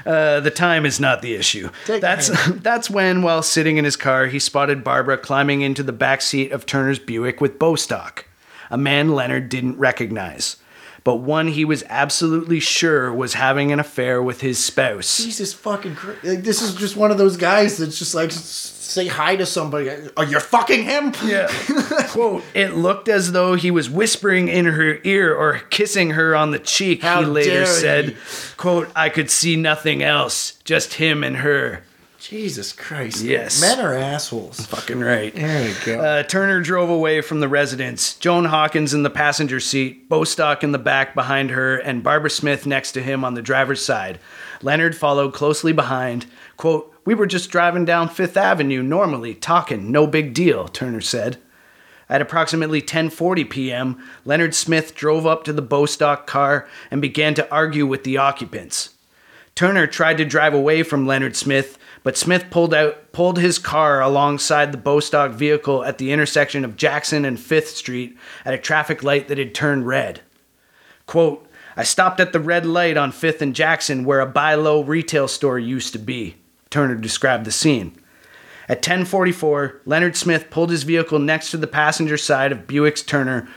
uh, the time is not the issue. Take that's that's when, while sitting in his car, he spotted Barbara climbing into the back seat of Turner's Buick with Bostock, a man Leonard didn't recognize, but one he was absolutely sure was having an affair with his spouse. Jesus fucking Christ. Like, this is just one of those guys that's just like, say hi to somebody. Are you fucking him? Yeah. Quote, it looked as though he was whispering in her ear or kissing her on the cheek, How he later said. he. Quote, I could see nothing else, just him and her. Jesus Christ. Yes. Men are assholes. Fucking right. There you go. Uh, Turner drove away from the residence. Joan Hawkins in the passenger seat, Bostock in the back behind her, and Barbara Smith next to him on the driver's side. Leonard followed closely behind. Quote, We were just driving down Fifth Avenue normally, talking, no big deal, Turner said. At approximately 10:40 p.m., Leonard Smith drove up to the Bostock car and began to argue with the occupants. Turner tried to drive away from Leonard Smith, but Smith pulled out pulled his car alongside the Bostock vehicle at the intersection of Jackson and 5th Street at a traffic light that had turned red. Quote, I stopped at the red light on 5th and Jackson where a buy low retail store used to be. Turner described the scene. At 10:44, Leonard Smith pulled his vehicle next to the passenger side of Buick's Turner,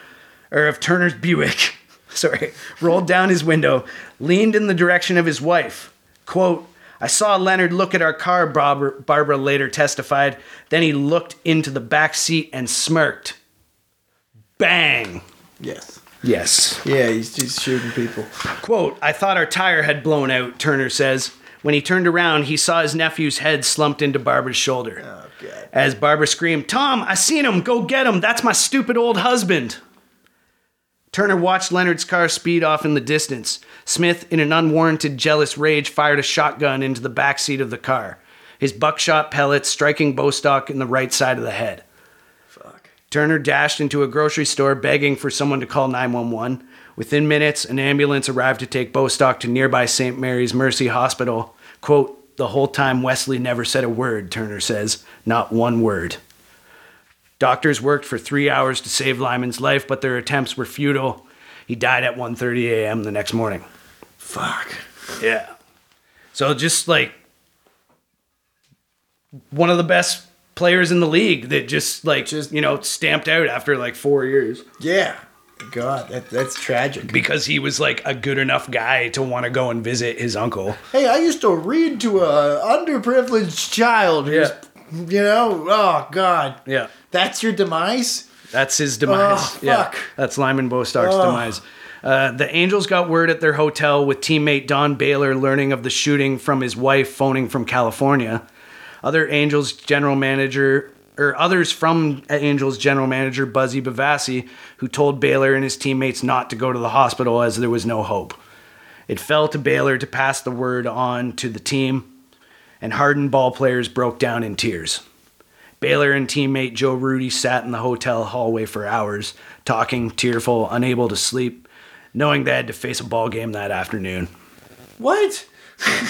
or of Turner's Buick. Sorry, rolled down his window, leaned in the direction of his wife. Quote, I saw Leonard look at our car, Barbara, Barbara later testified. Then he looked into the back seat and smirked. Bang! yes. Yes. Yeah, he's, he's shooting people. Quote, I thought our tire had blown out, Turner says. When he turned around, he saw his nephew's head slumped into Barbara's shoulder. Oh, God. As Barbara screamed, Tom, I seen him. Go get him. That's my stupid old husband. Turner watched Leonard's car speed off in the distance. Smith, in an unwarranted, jealous rage, fired a shotgun into the back seat of the car, his buckshot pellets striking Bostock in the right side of the head. Fuck. Turner dashed into a grocery store begging for someone to call 911. Within minutes, an ambulance arrived to take Bostock to nearby St. Mary's Mercy Hospital. Quote, the whole time Wesley never said a word, Turner says. Not one word. Doctors worked for three hours to save Lyman's life, but their attempts were futile. He died at 1.30 a.m. the next morning. Fuck. Yeah. So just like one of the best players in the league that just like Just- you know stamped out after like four years Yeah. God, that, that's tragic. because he was like a good enough guy to want to go and visit his uncle. Hey, I used to read to a underprivileged child. who's- You know, oh God. Yeah. That's your demise? That's his demise. Oh, Yeah, fuck. that's Lyman Bostock's Oh. demise. Uh, the Angels got word at their hotel with teammate Don Baylor learning of the shooting from his wife phoning from California. Other Angels general manager or others from Angels general manager Buzzie Bavasi, who told Baylor and his teammates not to go to the hospital as there was no hope. It fell to Baylor to pass the word on to the team, and hardened ball players broke down in tears. Baylor and teammate Joe Rudi sat in the hotel hallway for hours, talking, tearful, unable to sleep, knowing they had to face a ball game that afternoon. What?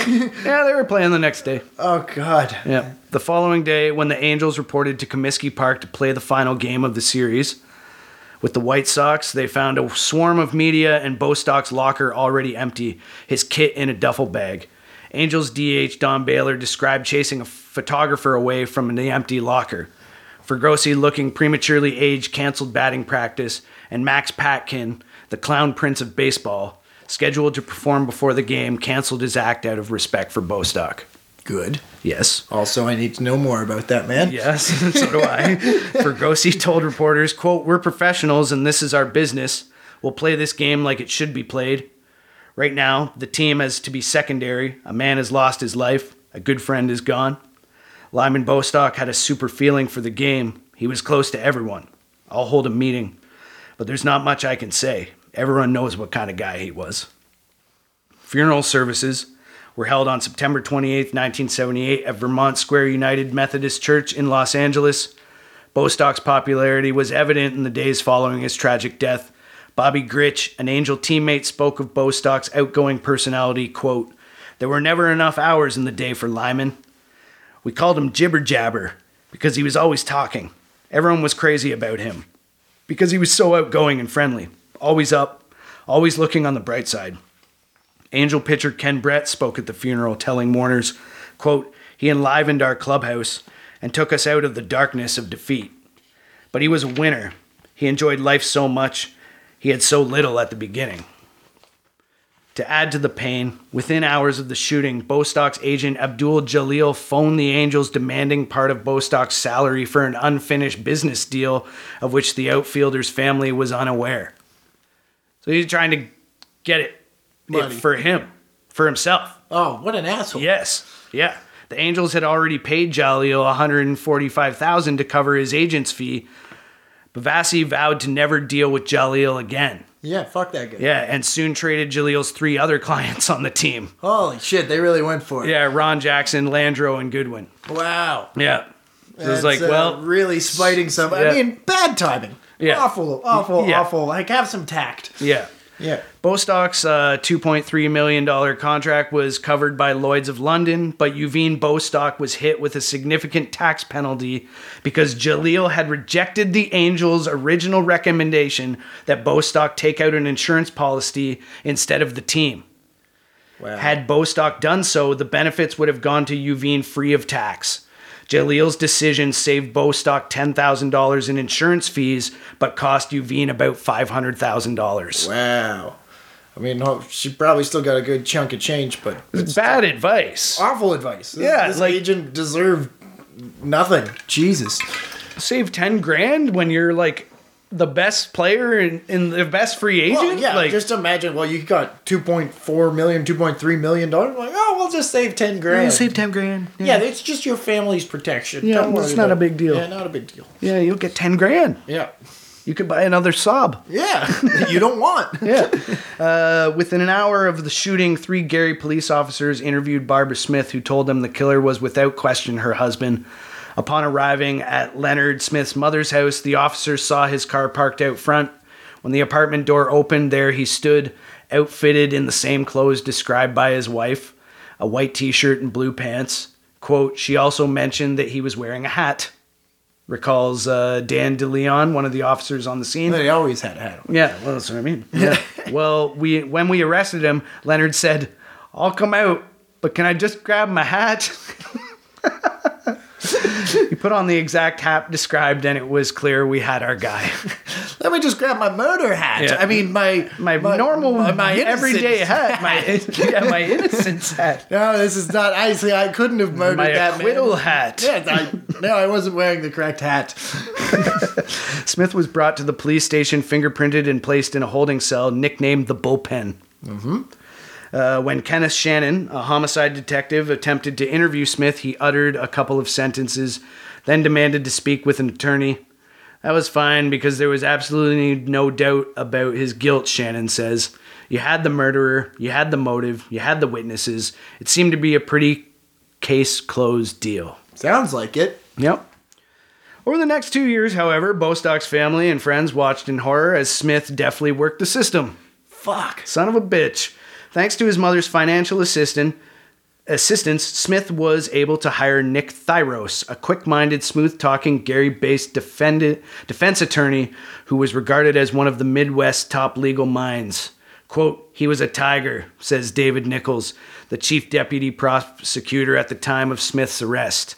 Yeah, they were playing the next day. Oh God. Yeah. The following day, when the Angels reported to Comiskey Park to play the final game of the series with the White Sox, they found a swarm of media and Bostock's locker already empty, his kit in a duffel bag. Angels DH Don Baylor described chasing a photographer away from an empty locker. Fregosi looking prematurely aged canceled batting practice, and Max Patkin, the clown prince of baseball, scheduled to perform before the game, canceled his act out of respect for Bostock. Good. Yes. Also, I need to know more about that man. Yes, so do I. Fregosi told reporters, quote, We're professionals and this is our business. We'll play this game like it should be played. Right now, the team has to be secondary. A man has lost his life. A good friend is gone. Lyman Bostock had a super feeling for the game. He was close to everyone. I'll hold a meeting. But there's not much I can say. Everyone knows what kind of guy he was. Funeral services were held on September 28, 1978, at Vermont Square United Methodist Church in Los Angeles. Bostock's popularity was evident in the days following his tragic death. Bobby Grich, an Angel teammate, spoke of Bostock's outgoing personality, quote, There were never enough hours in the day for Lyman. We called him Jibber Jabber because he was always talking. Everyone was crazy about him because he was so outgoing and friendly, always up, always looking on the bright side. Angel pitcher Ken Brett spoke at the funeral, telling mourners, quote, He enlivened our clubhouse and took us out of the darkness of defeat. But he was a winner. He enjoyed life so much. He had so little at the beginning. To add to the pain, within hours of the shooting, Bostock's agent Abdul Jalil phoned the Angels demanding part of Bostock's salary for an unfinished business deal of which the outfielder's family was unaware. So he's trying to get it, it for him, for himself. Oh, what an asshole. Yes. Yeah. The Angels had already paid Jalil 145,000 to cover his agent's fee. Bavasi vowed to never deal with Jalil again. Yeah, fuck that guy. Yeah, and soon traded Jalil's three other clients on the team. Holy shit, they really went for it. Yeah, Ron Jackson, Landro, and Goodwin. Wow. Yeah. It was like, uh, well, really spiting some. yeah. I mean, bad timing. Yeah. Awful, awful, Yeah. awful. Like, have some tact. yeah. Yeah. Bostock's uh, $2.3 million contract was covered by Lloyds of London, but Uveen Bostock was hit with a significant tax penalty because Jalil had rejected the Angels' original recommendation that Bostock take out an insurance policy instead of the team. Wow. Had Bostock done so, the benefits would have gone to Uveen free of tax. Jalil's decision saved Bostock $10,000 in insurance fees, but cost Uveen about $500,000. wow. I mean, she probably still got a good chunk of change, but it's Bad advice. awful advice. This, Yeah, this like- agent deserved nothing. Jesus. Save 10 grand when you're like the best player and, in the best free agent. Well, yeah, like, just imagine. Well, you got 2.4 million, 2.3 million dollars. Like, oh, we'll just save 10 grand. save ten grand. yeah, it's just your family's protection. Yeah, Don't it's not a big deal. Yeah, not a big deal. yeah, you'll get ten grand. Yeah. You could buy another Saab. Yeah. you don't want. Yeah. Uh, within an hour of the shooting, three Gary police officers interviewed Barbara Smith, who told them the killer was without question her husband. Upon arriving at Leonard Smith's mother's house, the officers saw his car parked out front. When the apartment door opened, there he stood, outfitted in the same clothes described by his wife a white t shirt and blue pants. Quote, she also mentioned that he was wearing a hat. Recalls uh, Dan DeLeon, one of the officers on the scene. They always had had them. Yeah, well, that's what I mean. Yeah. well, we when we arrested him, Leonard said, "I'll come out, but can I just grab my hat?" he put on the exact hat described, and it was clear we had our guy. Let me just grab my murder hat. Yeah. I mean, my My, normal, my, my everyday innocence hat. My yeah, my innocence hat. No, this is not. I see. I couldn't have murdered My that acquittal man. hat. Yes, I, no, I wasn't wearing the correct hat. Smith was brought to the police station, fingerprinted, and placed in a holding cell, nicknamed the Bullpen. Mm-hmm. Uh, when Kenneth Shannon, a homicide detective, attempted to interview Smith, he uttered a couple of sentences, then demanded to speak with an attorney. That was fine because there was absolutely no doubt about his guilt, Shannon says. You had the murderer, you had the motive, you had the witnesses. It seemed to be a pretty case closed deal. Sounds like it. Yep. Over the next two years, however, Bostock's family and friends watched in horror as Smith deftly worked the system. Fuck. Son of a bitch. Thanks to his mother's financial assistant, assistance, Smith was able to hire Nick Thiros, a quick minded, smooth talking, Gary based defense attorney who was regarded as one of the Midwest's top legal minds. Quote, he was a tiger, says David Nichols, the chief deputy prosecutor at the time of Smith's arrest.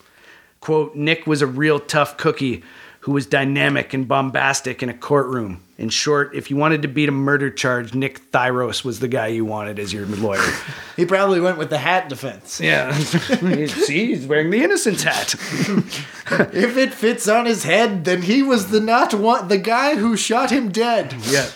Quote, Nick was a real tough cookie who was dynamic and bombastic in a courtroom. In short, if you wanted to beat a murder charge, Nick Thiros was the guy you wanted as your lawyer. He probably went with the hat defense. yeah. See, he's wearing the innocence hat. If it fits on his head, then he was the not one, the guy who shot him dead. Yeah.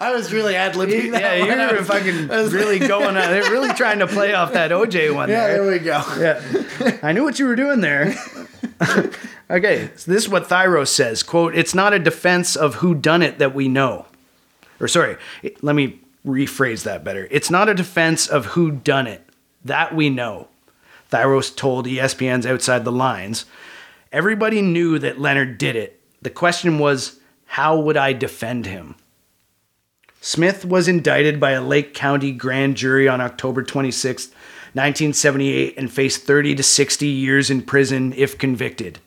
I was really ad libbing that. Yeah, you were was- fucking was- really going on. They're really trying to play off that OJ one Yeah, there. there we go. Yeah. I knew what you were doing there. okay, so this is what Thiros says. Quote, it's not a defense of who done it that we know. Or sorry, let me rephrase that better. It's not a defense of who done it. That we know. Thiros told ESPN's Outside the Lines. Everybody knew that Leonard did it. The question was, how would I defend him? Smith was indicted by a Lake County grand jury on October 26, 1978, and faced 30 to 60 years in prison if convicted.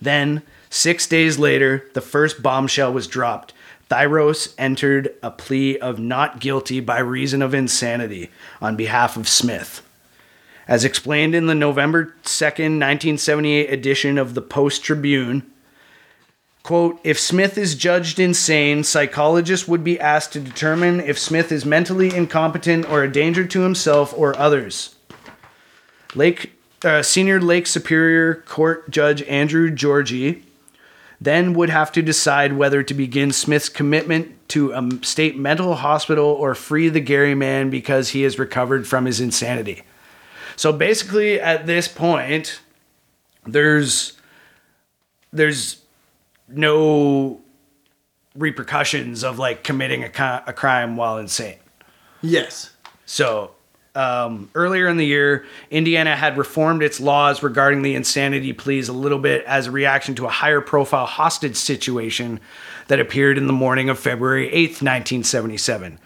Then, six days later, the first bombshell was dropped. Thiros entered a plea of not guilty by reason of insanity on behalf of Smith. As explained in the November 2nd, 1978 edition of the Post Tribune, Quote, if Smith is judged insane, psychologists would be asked to determine if Smith is mentally incompetent or a danger to himself or others. Lake, uh, Senior Lake Superior Court Judge Andrew Georgie then would have to decide whether to begin Smith's commitment to a state mental hospital or free the Gary man because he has recovered from his insanity. So basically, at this point, there's there's no repercussions of like committing a, a crime while insane. Yes. So, um, earlier in the year, Indiana had reformed its laws regarding the insanity pleas a little bit as a reaction to a higher profile hostage situation that appeared in the morning of February 8th, 1977.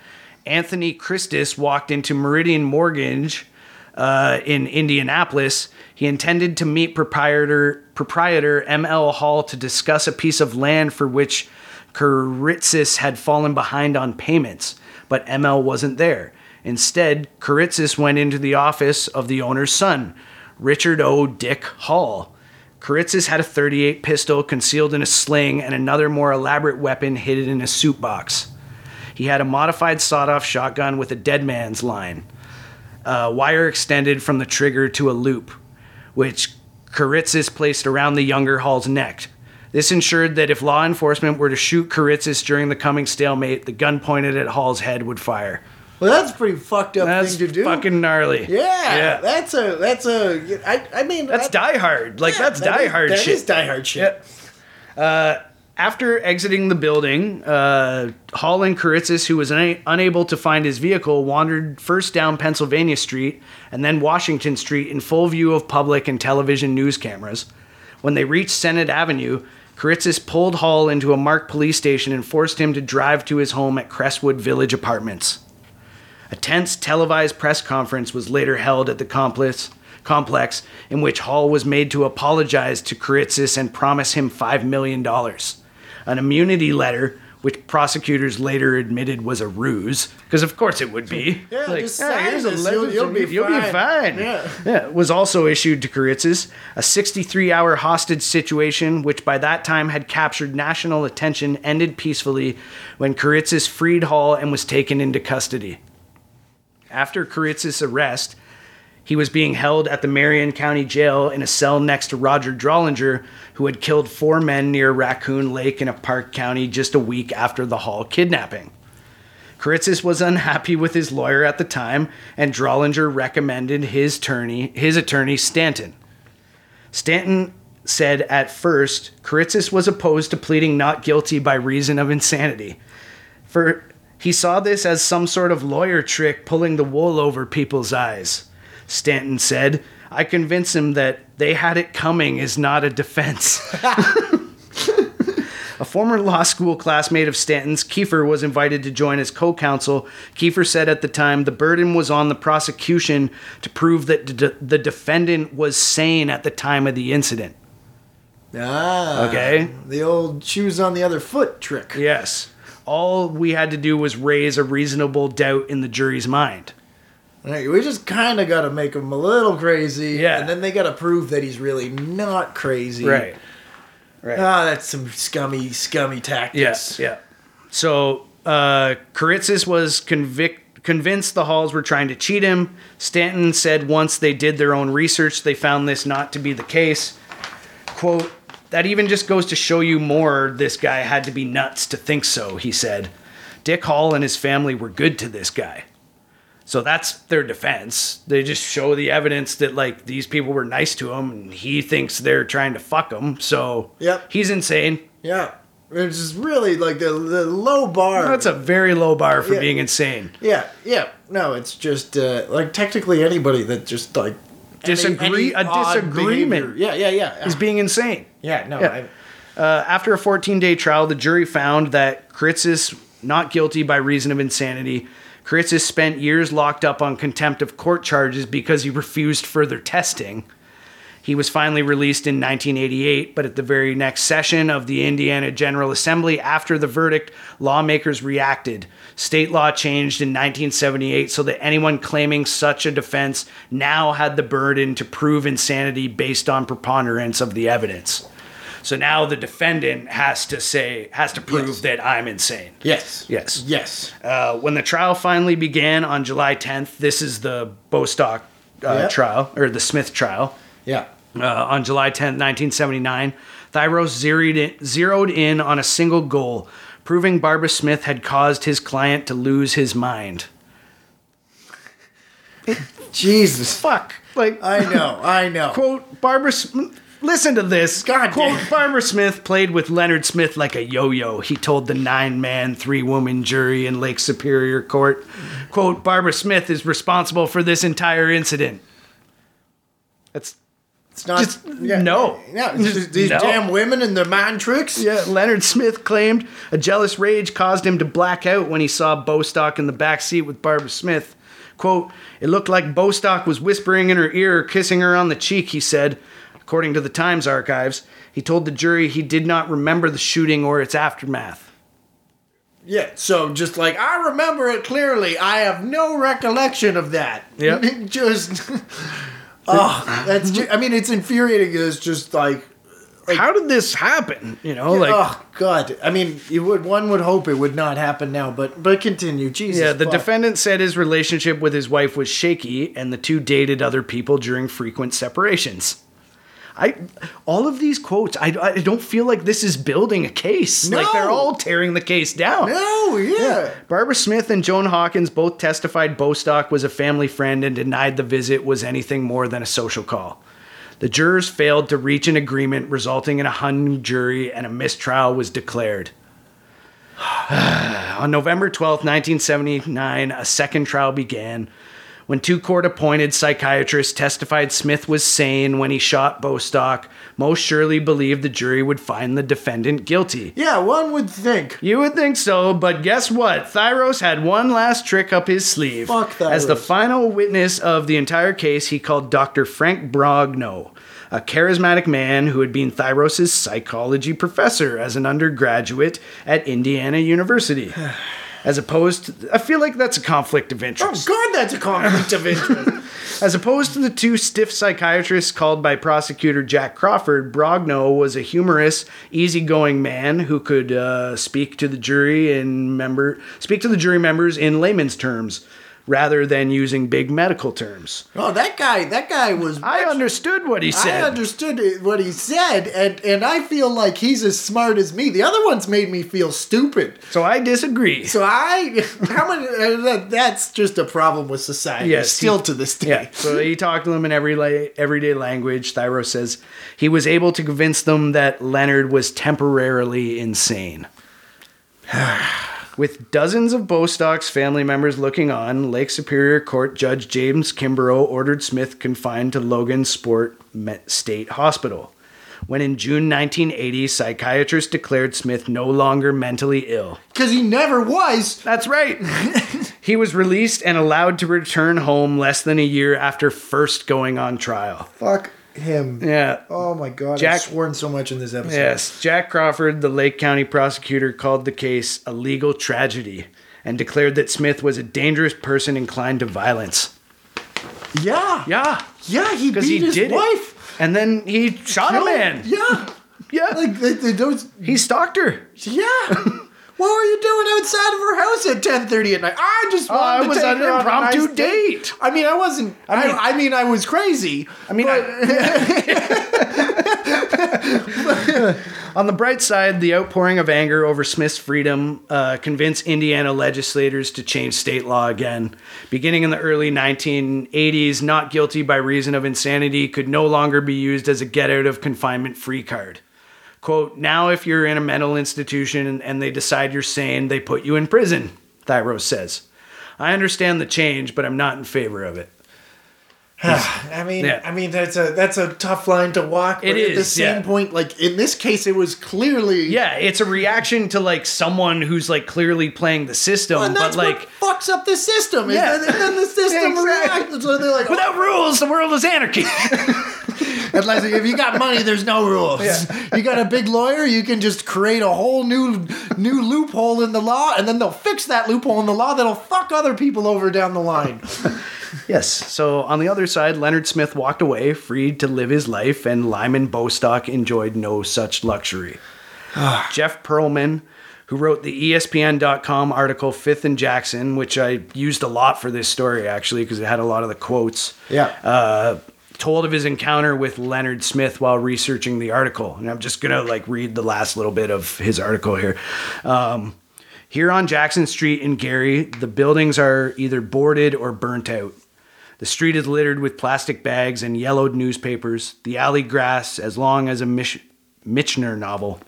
Anthony Kiritsis walked into Meridian Mortgage uh, in Indianapolis. He intended to meet proprietor proprietor M.L. Hall to discuss a piece of land for which Kiritsis had fallen behind on payments, but ML wasn't there. Instead, Kiritsis went into the office of the owner's son, Richard O. Dick Hall. Kiritsis had a 38 pistol concealed in a sling and another more elaborate weapon hidden in a suit box. He had a modified sawed off shotgun with a dead man's line, a wire extended from the trigger to a loop, which Kiritsis placed around the younger Hall's neck. This ensured that if law enforcement were to shoot Kiritsis during the coming stalemate, the gun pointed at Hall's head would fire. Well, that's a pretty fucked up That's thing to do. fucking gnarly. yeah, Yeah. that's a that's a. I, I mean That's that, Die Hard. Like, yeah, that's that Die is- Hard that shit. is Die Hard shit. Yeah. Uh, after exiting the building, uh, Hall and Kiritsis, who was una- unable to find his vehicle, wandered first down Pennsylvania Street and then Washington Street in full view of public and television news cameras. When they reached Senate Avenue, Kiritsis pulled Hall into a marked police station and forced him to drive to his home at Crestwood Village Apartments. A tense televised press conference was later held at the complex, complex in which Hall was made to apologize to Kiritsis and promise him $5 million. An immunity letter, which prosecutors later admitted was a ruse, because of course it would be. Yeah, just "Ah, here's a this, letter you'll- you'll be you'll be fine." Yeah. Yeah, was also issued to Kiritsis, a 63 hour hostage situation, which by that time had captured national attention, ended peacefully when Kiritsis freed Hall and was taken into custody. After Kiritsis' arrest, he was being held at the Marion County Jail in a cell next to Roger Drollinger, who had killed four men near Raccoon Lake in a Parke County just a week after the Hall kidnapping. Kiritsis was unhappy with his lawyer at the time, and Drollinger recommended his attorney, his attorney Stanton. Stanton said at first Kiritsis was opposed to pleading not guilty by reason of insanity. For he saw this as some sort of lawyer trick pulling the wool over people's eyes. Stanton said, I convinced him that they had it coming is not a defense. A former law school classmate of Stanton's, Kiefer, was invited to join as co counsel. Kiefer said at the time the burden was on the prosecution to prove that d- the defendant was sane at the time of the incident. Ah, Okay. The old shoes on the other foot trick. Yes. All we had to do was raise a reasonable doubt in the jury's mind. Right, we just kind of got to make him a little crazy. Yeah. And then they got to prove that he's really not crazy. Right. Right. Ah, that's some scummy, scummy tactics. Yes, yeah. So uh, Kiritsis was convic- convinced the Halls were trying to cheat him. Stanton said once they did their own research, they found this not to be the case. Quote, that even just goes to show you more this guy had to be nuts to think so, he said. Dick Hall and his family were good to this guy. So that's their defense. They just show the evidence that like these people were nice to him and he thinks they're trying to fuck him. So Yep. he's insane. Yeah. It's just really like the, the low bar. That's a very low bar for Yeah. being insane. Yeah, yeah. No, it's just uh, like technically anybody that just like Disagree- a disagreement. behavior- Yeah, yeah, yeah. Is being insane. yeah, no. Yeah. Uh, after a 14 day trial, the jury found that Kiritsis not guilty by reason of insanity. Kiritsis spent years locked up on contempt of court charges because he refused further testing. He was finally released in 1988, but at the very next session of the Indiana General Assembly, after the verdict, lawmakers reacted. State law changed in 1978 so that anyone claiming such a defense now had the burden to prove insanity based on preponderance of the evidence. So now the defendant has to say, has to prove Yes. that I'm insane. yes. Yes. Yes. Uh, when the trial finally began on July 10th, this is the Bostock uh, trial, or the Smith trial Yeah. uh, on July 10th, 1979, Thiros zeroed in, zeroed in on a single goal, proving Barbara Smith had caused his client to lose his mind. Jesus. Fuck. Like, I know. I know. quote, Barbara Smith. Listen to this. God quote, damn. Barbara Smith played with Leonard Smith like a yo yo, he told the nine man, three woman jury in Lake Superior Court. Quote, Barbara Smith is responsible for this entire incident. That's It's not. Just no. Yeah. it's just these No. damn women and their mind tricks. Yeah, Leonard Smith claimed a jealous rage caused him to black out when he saw Bostock in the back seat with Barbara Smith. Quote, it looked like Bostock was whispering in her ear or kissing her on the cheek, he said. According to the Times archives, he told the jury he did not remember the shooting or its aftermath. Yeah. So just like I remember it clearly, I have no recollection of that. Yep. just. oh, that's. Ju- I mean, it's infuriating. It's just like. How did this happen? You know, like oh God! I mean, you would one would hope it would not happen now, but but continue. Jesus. Yeah, the fuck. defendant said his relationship with his wife was shaky and the two dated other people during frequent separations. I all of these quotes, I, I don't feel like this is building a case. Like they're all tearing the case down. No, yeah. Barbara Smith and Joan Hawkins both testified Bostock was a family friend and denied the visit was anything more than a social call. The jurors failed to reach an agreement, resulting in a hung jury, and a mistrial was declared. On November 12, 1979, a second trial began. When two court appointed psychiatrists testified Smith was sane when he shot Bostock, most surely believed the jury would find the defendant guilty. Yeah, one would think. You would think so, but guess what? Thiros had one last trick up his sleeve. Fuck As the final witness of the entire case, he called Dr. Frank Brogno, a charismatic man who had been Thiros' psychology professor as an undergraduate at Indiana University. As opposed to, I feel like that's a conflict of interest. Oh, interest. God, that's a conflict of interest. As opposed to the two stiff psychiatrists called by prosecutor Jack Crawford, Brogno was a humorous, easygoing man who could uh, speak to the jury and member speak to the jury members in layman's terms, rather than using big medical terms. oh, that guy, that guy was. I understood what he said. I understood what he said, and and I feel like he's as smart as me. The other ones made me feel stupid. so I disagree. So I, how many? Uh, that's just a problem with society. Yes, still he- to this day. Yeah. So he talked to them in every everyday language. Thyro says he was able to convince them that Leonard was temporarily insane. With dozens of Bostock's family members looking on, Lake Superior Court Judge James Kimbrough ordered Smith confined to Logansport State Hospital. When in June 1980, psychiatrists declared Smith no longer mentally ill. Because he never was. That's right. he was released and allowed to return home less than a year after first going on trial. Fuck him. Yeah. Oh my god, Jack- I've sworn so much in this episode. Yes. Jack Crawford, the Lake County prosecutor, called the case a legal tragedy and declared that Smith was a dangerous person inclined to violence. Yeah. Yeah. Yeah, he beat he his did wife. it. And then he shot a man. Yeah. Yeah. Like they, they, those. he stalked her. Yeah. What were you doing outside of her house at ten thirty at night? I just Oh, wanted I to was take on her an on a impromptu nice date. I mean, I wasn't. I mean- mean, I, mean, I was crazy. I mean, On the bright side, the outpouring of anger over Smith's freedom uh, convinced Indiana legislators to change state law again. Beginning in the early 1980s, not guilty by reason of insanity could no longer be used as a get out of confinement free card. Quote, now if you're in a mental institution and, and they decide you're sane, they put you in prison, Thiros says. I understand the change, but I'm not in favor of it. I mean, Yeah. I mean that's a that's a tough line to walk. But It at the same yeah. point, like in this case, it was clearly Yeah, it's a reaction to like someone who's like clearly playing the system, And that's but like what fucks up the system. is Yeah. that- And then the system Exactly. reacts. So they're like, without oh. rules, the world is anarchy. And like, if you got money, there's no rules. You got a big lawyer, you can just create a whole new new loophole in the law, and then they'll fix that loophole in the law that'll fuck other people over down the line. yes. So on the other side, Leonard Smith walked away, freed to live his life, and Lyman Bostock enjoyed no such luxury. Jeff Pearlman, who wrote the ESPN.com article Fifth and Jackson, which I used a lot for this story actually because it had a lot of the quotes. Yeah. uh, told of his encounter with Leonard Smith while researching the article. And I'm just gonna like read the last little bit of his article here. Um, here on Jackson Street in Gary, the buildings are either boarded or burnt out. The street is littered with plastic bags and yellowed newspapers, the alley grass as long as a Mich- Michener novel.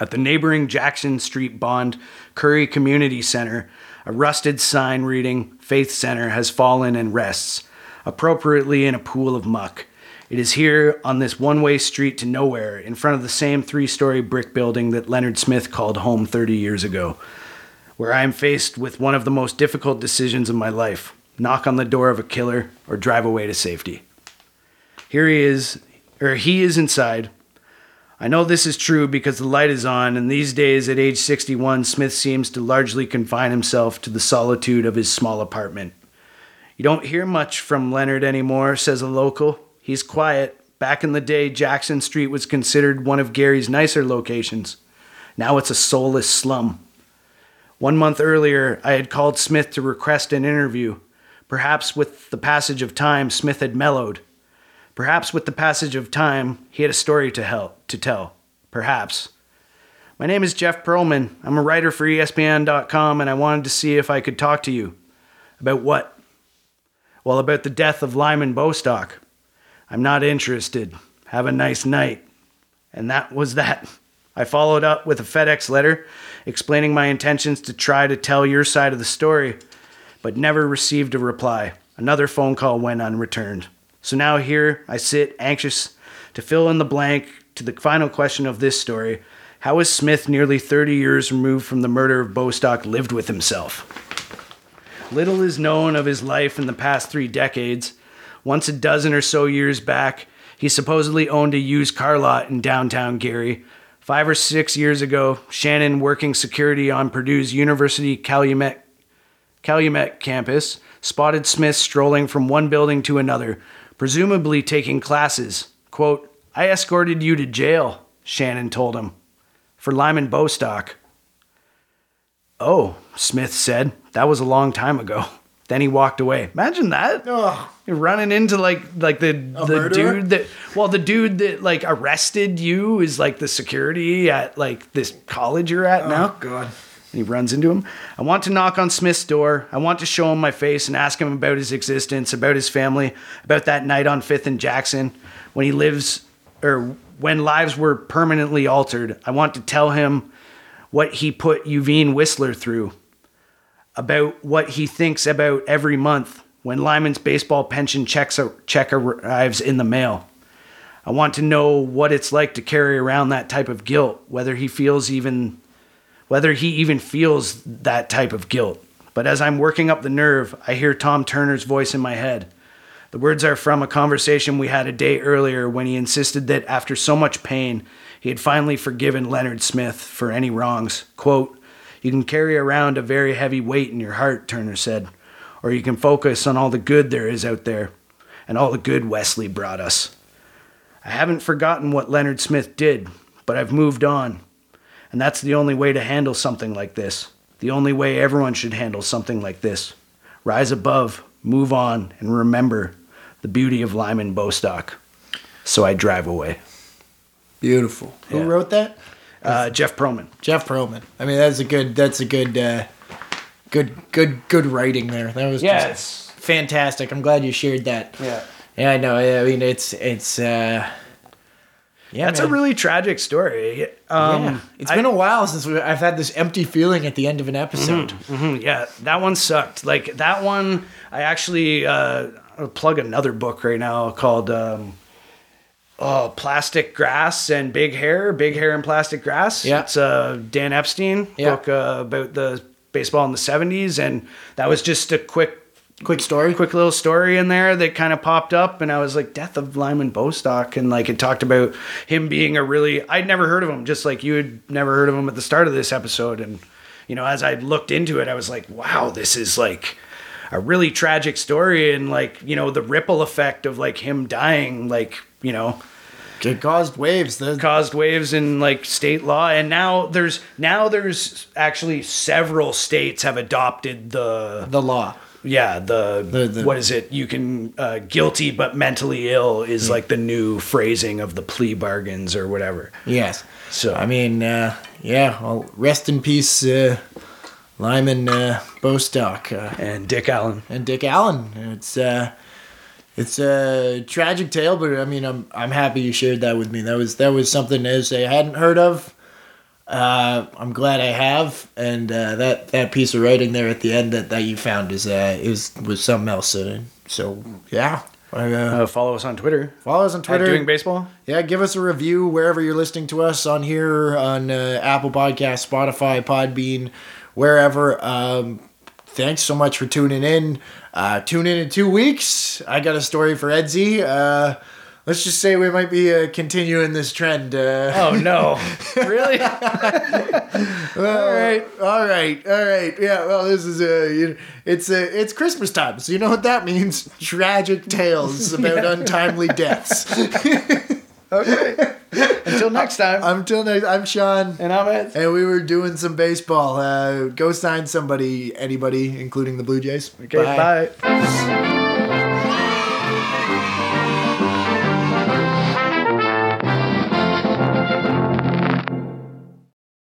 At the neighboring Jackson Street Bond Curry Community Center, a rusted sign reading Faith Center has fallen and rests, appropriately in a pool of muck. It is here on this one way street to nowhere, in front of the same three story brick building that Leonard Smith called home 30 years ago, where I am faced with one of the most difficult decisions of my life knock on the door of a killer or drive away to safety. Here he is, or he is inside, I know this is true because the light is on, and these days at age 61, Smith seems to largely confine himself to the solitude of his small apartment. You don't hear much from Leonard anymore, says a local. He's quiet. Back in the day, Jackson Street was considered one of Gary's nicer locations. Now it's a soulless slum. One month earlier, I had called Smith to request an interview. Perhaps with the passage of time, Smith had mellowed. Perhaps with the passage of time, he had a story to, hell, to tell. Perhaps. My name is Jeff Pearlman. I'm a writer for ESPN.com, and I wanted to see if I could talk to you. About what? Well, about the death of Lyman Bostock. I'm not interested. Have a nice night. And that was that. I followed up with a FedEx letter explaining my intentions to try to tell your side of the story, but never received a reply. Another phone call went unreturned. So now here I sit, anxious to fill in the blank to the final question of this story. How has Smith, nearly 30 years removed from the murder of Bostock, lived with himself? Little is known of his life in the past three decades. Once a dozen or so years back, he supposedly owned a used car lot in downtown Gary. Five or six years ago, Shannon, working security on Purdue's University Calumet, Calumet campus, spotted Smith strolling from one building to another, presumably taking classes. Quote, I escorted you to jail, Shannon told him, for Lyman Bostock. Oh, Smith said. That was a long time ago. Then he walked away. Imagine that. Ugh. You're running into like like the the murderer? dude that well the dude that like arrested you is like the security at like this college you're at oh, now. Oh God. And he runs into him. I want to knock on Smith's door. I want to show him my face and ask him about his existence, about his family, about that night on 5th and Jackson when he lives or when lives were permanently altered. I want to tell him what he put Uvine Whistler through, about what he thinks about every month when Lyman's baseball pension checks check arrives in the mail. I want to know what it's like to carry around that type of guilt, whether he feels even whether he even feels that type of guilt. But as I'm working up the nerve, I hear Tom Turner's voice in my head. The words are from a conversation we had a day earlier when he insisted that after so much pain, he had finally forgiven Leonard Smith for any wrongs. Quote, You can carry around a very heavy weight in your heart, Turner said, or you can focus on all the good there is out there and all the good Wesley brought us. I haven't forgotten what Leonard Smith did, but I've moved on. And that's the only way to handle something like this. The only way everyone should handle something like this. Rise above, move on, and remember the beauty of Lyman Bostock. So I drive away. Beautiful. Who Yeah. wrote that? Uh, Jeff Pearlman. Jeff Pearlman. I mean, that's a good. That's a good. Uh, good. Good. Good writing there. That was Yeah, just fantastic. I'm glad you shared that. Yeah. Yeah, I know. I mean, it's it's. uh Yeah, That's a really tragic story. Um, yeah. It's I- been a while since we, I've had this empty feeling at the end of an episode. Mhm, yeah, that one sucked. Like that one, I actually uh, plug another book right now called um, oh, "Plastic Grass and Big Hair." Big Hair and Plastic Grass. Yeah. it's a Dan Epstein Yeah. book uh, about the baseball in the '70s, and that was just a quick. Quick story. Quick little story in there that kind of popped up, and I was like, "Death of Lyman Bostock," and like it talked about him being a really I'd never heard of him, just like you had never heard of him at the start of this episode, and you know, as I looked into it, I was like, wow, this is like a really tragic story and like, you know, the ripple effect of like him dying, like, you know, It caused waves. The, caused waves in like state law. And now there's now there's actually several states have adopted the the law. yeah, the, The- the- what is it? You can uh, guilty but mentally ill is like the new phrasing of the plea bargains or whatever. Yes. So I mean, uh, yeah. Well, rest in peace, uh, Lyman uh, Bostock uh, and Dick Allen. and Dick Allen. It's uh, it's a tragic tale, but I mean, I'm I'm happy you shared that with me. That was that was something as I hadn't heard of. Uh, I'm glad I have, and uh, that that piece of writing there at the end that, that you found is uh, is was something else. So yeah, uh, Uh, follow us on Twitter. follow us on At Twitter. Doing baseball. Yeah, give us a review wherever you're listening to us on here on uh, Apple Podcast, Spotify, Podbean, wherever. Um, thanks so much for tuning in. Uh, tune in in two weeks. I got a story for Edsy. Uh, let's just say we might be uh, continuing this trend. Uh, Oh no! really? all right, all right, all right. Yeah, well, this is uh, you it's uh, it's Christmas time, so you know what that means. Tragic tales about untimely deaths. Okay. Until next time. Until next, I'm Sean. and I'm Ed. And we were doing some baseball. Uh, go sign somebody, anybody, including the Blue Jays. Okay, bye.